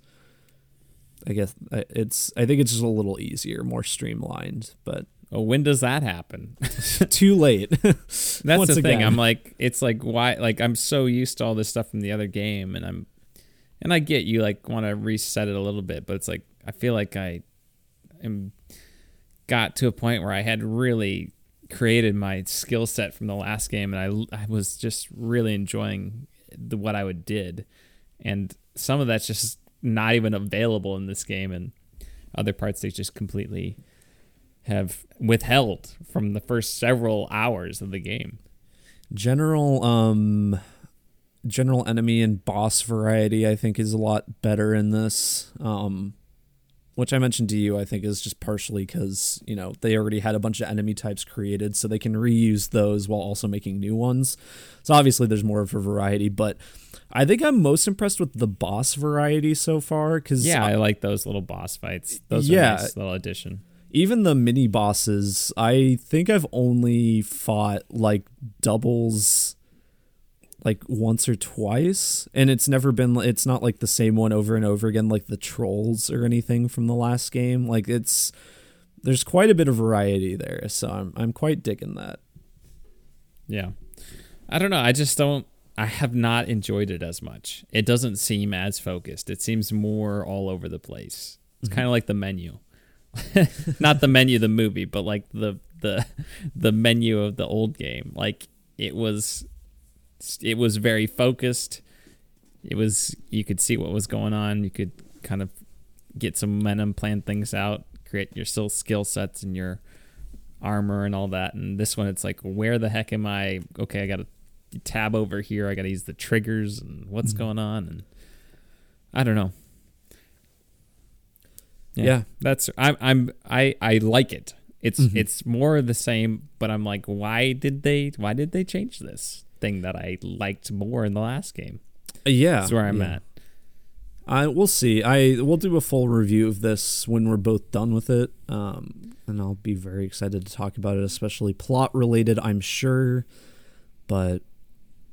I guess it's. I think it's just a little easier, more streamlined. But Oh, when does that happen? too late. That's Once the thing. again. I'm like, it's like why? Like I'm so used to all this stuff from the other game, and I'm, and I get you like want to reset it a little bit, but it's like I feel like I, am, got to a point where I had really created my skill set from the last game, and I I was just really enjoying the what I would did, and some of that's just not even available in this game, and other parts they just completely have withheld from the first several hours of the game. general um general enemy and boss variety i think is a lot better in this um which i mentioned to you i think is just partially because you know they already had a bunch of enemy types created so they can reuse those while also making new ones so obviously there's more of a variety but i think i'm most impressed with the boss variety so far because Yeah, I like those little boss fights. Those Yeah. nice little addition. Even the mini bosses, I think I've only fought like doubles like once or twice and it's never been it's not like the same one over and over again like the trolls or anything from the last game like it's there's quite a bit of variety there so I'm I'm quite digging that Yeah. I don't know. I just don't I have not enjoyed it as much. It doesn't seem as focused. It seems more all over the place. It's mm-hmm. kind of like the menu. not the menu of the movie, but like the the the menu of the old game. Like it was it was very focused. It was you could see what was going on. You could kind of get some momentum, plan things out, create your skill sets and your armor and all that. And this one, it's like, where the heck am I? Okay, I got to tab over here. I got to use the triggers and what's mm. going on. And I don't know. Yeah. that's I'm I'm I I like it. It's Mhm. it's more of the same, but I'm like, why did they why did they change this thing that I liked more in the last game? yeah That's where I'm yeah. at. I we'll see. I we'll do a full review of this when we're both done with it. Um, and I'll be very excited to talk about it, especially plot related. I'm sure, but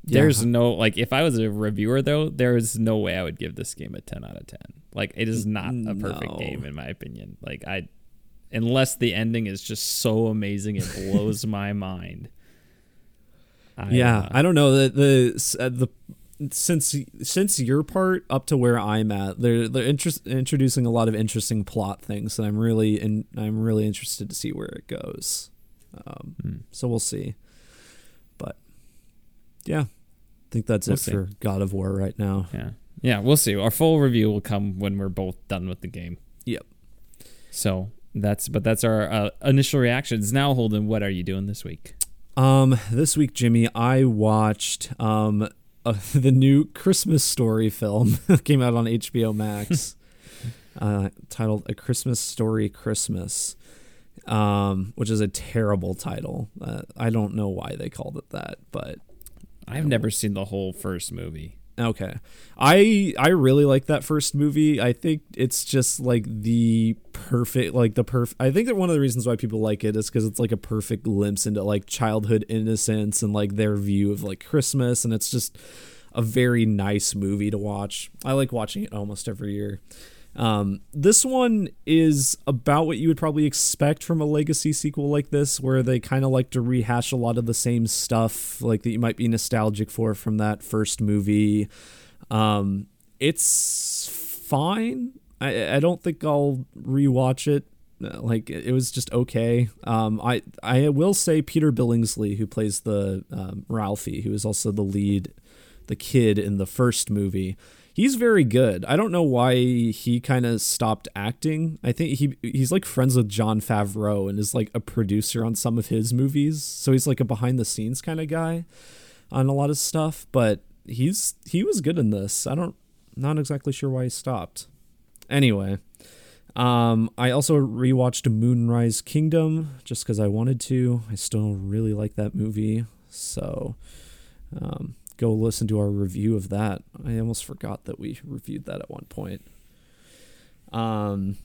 There's no like if I was a reviewer though, there is no way I would give this game a 10 out of 10. Like it is not a perfect No. game in my opinion. Like I unless the ending is just so amazing it blows my mind. I, yeah, uh, I don't know the the uh, the since since your part up to where I'm at, they're they're interest, introducing a lot of interesting plot things, and I'm really and I'm really interested to see where it goes. Um, Hmm. So we'll see, but yeah, I think that's We'll it see. for God of War right now. yeah. Yeah, we'll see. Our full review will come when we're both done with the game. Yep. So that's but that's our uh, initial reactions. Now, Holden, what are you doing this week? Um, this week, Jimmy, I watched um uh, the new Christmas Story film came out on HBO Max, uh, titled "A Christmas Story Christmas," um, which is a terrible title. Uh, I don't know why they called it that, but I've never seen the whole first movie. Okay. I I really like that first movie. I think it's just like the perfect like the perf I think that one of the reasons why people like it is cuz it's like a perfect glimpse into like childhood innocence and like their view of like Christmas and it's just a very nice movie to watch. I like watching it almost every year. Um, this one is about what you would probably expect from a legacy sequel like this, where they kind of like to rehash a lot of the same stuff, like that you might be nostalgic for from that first movie. Um, it's fine. I, I don't think I'll rewatch it. Uh, Like it was just okay. Um, I I will say Peter Billingsley, who plays the um, Ralphie, who is also the lead, the kid in the first movie he's very good. I don't know why he kind of stopped acting. I think he he's like friends with Jon Favreau and is like a producer on some of his movies. So he's like a behind the scenes kind of guy on a lot of stuff, but he's he was good in this. I don't not exactly sure why he stopped. Anyway, um I also rewatched Moonrise Kingdom just cuz I wanted to. I still really like that movie. So um go listen to our review of that. I almost forgot that we reviewed that at one point. Um,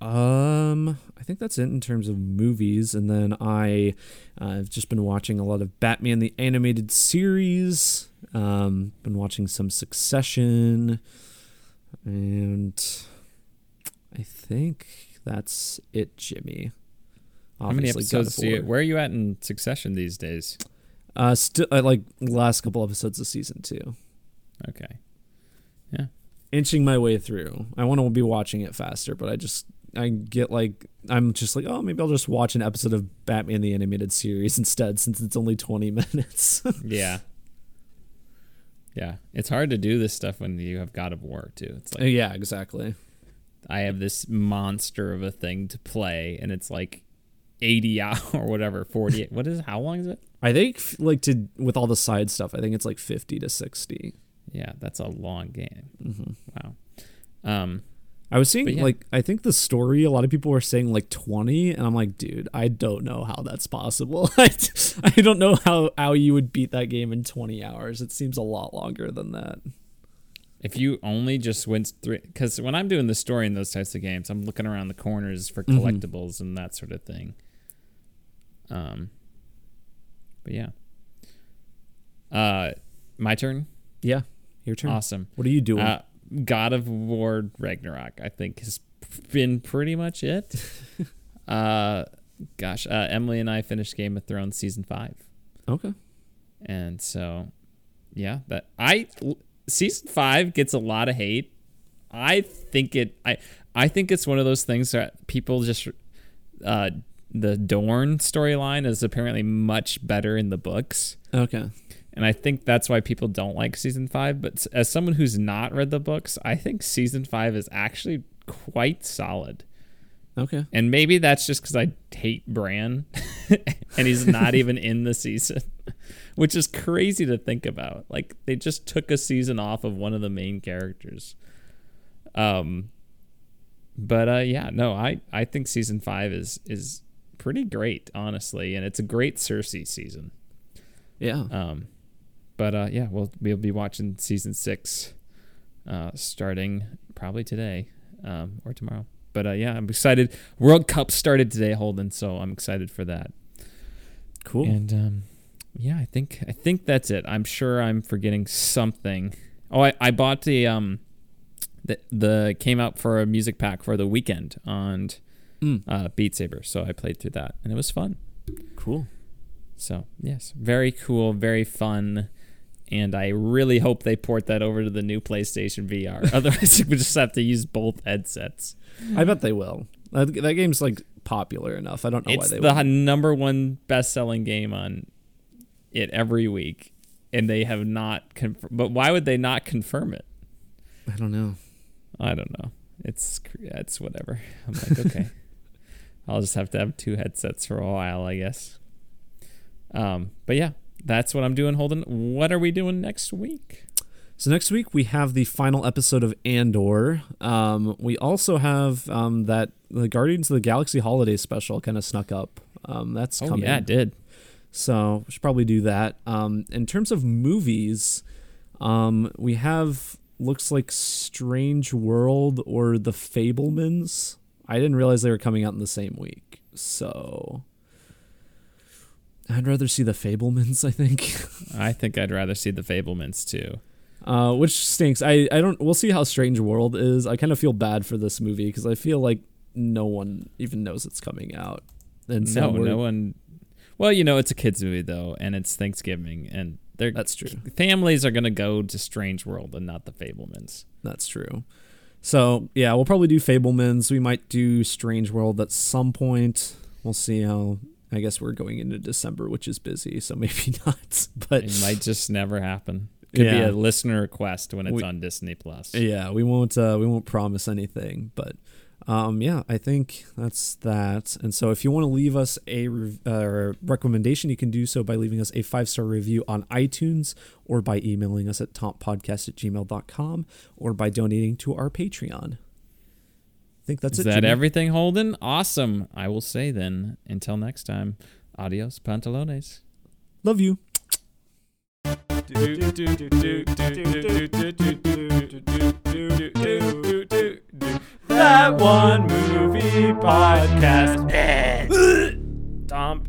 um, I think that's it in terms of movies, and then I, uh, I've just been watching a lot of Batman the animated series. Um, been watching some Succession, and I think that's it, Jimmy. How many episodes do you? Where are you at in Succession these days? Uh, still uh, like last couple episodes of season two. Okay. Yeah. Inching my way through. I want to be watching it faster, but I just I get like I'm just like oh maybe I'll just watch an episode of Batman the animated series instead since it's only 20 minutes. Yeah. Yeah. It's hard to do this stuff when you have God of War too. It's like yeah, exactly. I have this monster of a thing to play, and it's like eighty hour or whatever, forty. what is? How long is it? I think like to with all the side stuff, I think it's like 50 to 60. Yeah, that's a long game. Mm-hmm. Wow. Um. I was seeing yeah. like I think the story a lot of people were saying like 20 and I'm like dude, I don't know how that's possible. I, I don't know how how you would beat that game in 20 hours. It seems a lot longer than that. If you only just went through, because when I'm doing the story in those types of games, I'm looking around the corners for Mhm. collectibles and that sort of thing. Um, but yeah. Uh, my turn. Yeah. Your turn. Awesome. What are you doing? Uh, God of War Ragnarok, I think, has been pretty much it. uh, gosh, uh, Emily and I finished Game of Thrones season five, okay. and so yeah, that I season five gets a lot of hate. I think it. I I think it's one of those things that people just. Uh, the Dorne storyline is apparently much better in the books. Okay. And I think that's why people don't like season five. But as someone who's not read the books, I think season five is actually quite solid. Okay. And maybe that's just because I hate Bran and he's not even in the season, which is crazy to think about. Like they just took a season off of one of the main characters. Um, but uh, yeah, no, I, I think season five is is pretty great, honestly, and it's a great Cersei season. Yeah. Um, but uh, yeah, we'll we'll be watching season six, uh, starting probably today, um, or tomorrow. But uh, yeah, I'm excited. World Cup started today, Holden, so I'm excited for that. cool. And um, yeah, I think I think that's it. I'm sure I'm forgetting something. Oh, I, I bought the um the the came out for a music pack for the Weeknd on Mm. uh, Beat Saber, so I played through that and it was fun. Cool. So yes, very cool, very fun, and I really hope they port that over to the new PlayStation VR. Otherwise, we just have to use both headsets. I bet they will. That, that game's like popular enough. I don't know it's why they It's the won't. number one best-selling game on it every week, and they have not confirmed. But why would they not confirm it? I don't know. I don't know. It's it's whatever. I'm like, okay, I'll just have to have two headsets for a while, I guess. Um, but yeah, that's what I'm doing. Holden, what are we doing next week? So next week we have the final episode of Andor. Um, we also have um, that the Guardians of the Galaxy holiday special kind of snuck up. Um, that's Oh coming. yeah, it did. So we should probably do that. Um, in terms of movies, um, we have looks like Strange World or The Fabelmans. I didn't realize they were coming out in the same week. So I'd rather see The Fabelmans. I think. I think I'd rather see the Fabelmans too. uh, which stinks. I, I don't. We'll see how Strange World is. I kind of feel bad for this movie because I feel like no one even knows it's coming out. And so no, no one. Well, you know, it's a kids movie though, and it's Thanksgiving, and they're That's true. families are gonna go to Strange World and not the Fabelmans. That's true. So yeah, we'll probably do Fabelmans. We might do Strange World at some point. We'll see how. I guess we're going into December, which is busy, so maybe not. But It might just never happen. Could be a listener request when it's We- on Disney Plus. yeah, we won't. Uh, we won't promise anything. But um, yeah, I think that's that. And so, if you want to leave us a rev- uh, recommendation, you can do so by leaving us a five star review on iTunes, or by emailing us at tompodcast at gmail.com, or by donating to our Patreon. I think that's Is it. that Jimmy. everything, Holden? Awesome. I will say then, until next time, adios, pantalones. Love you that one movie podcast.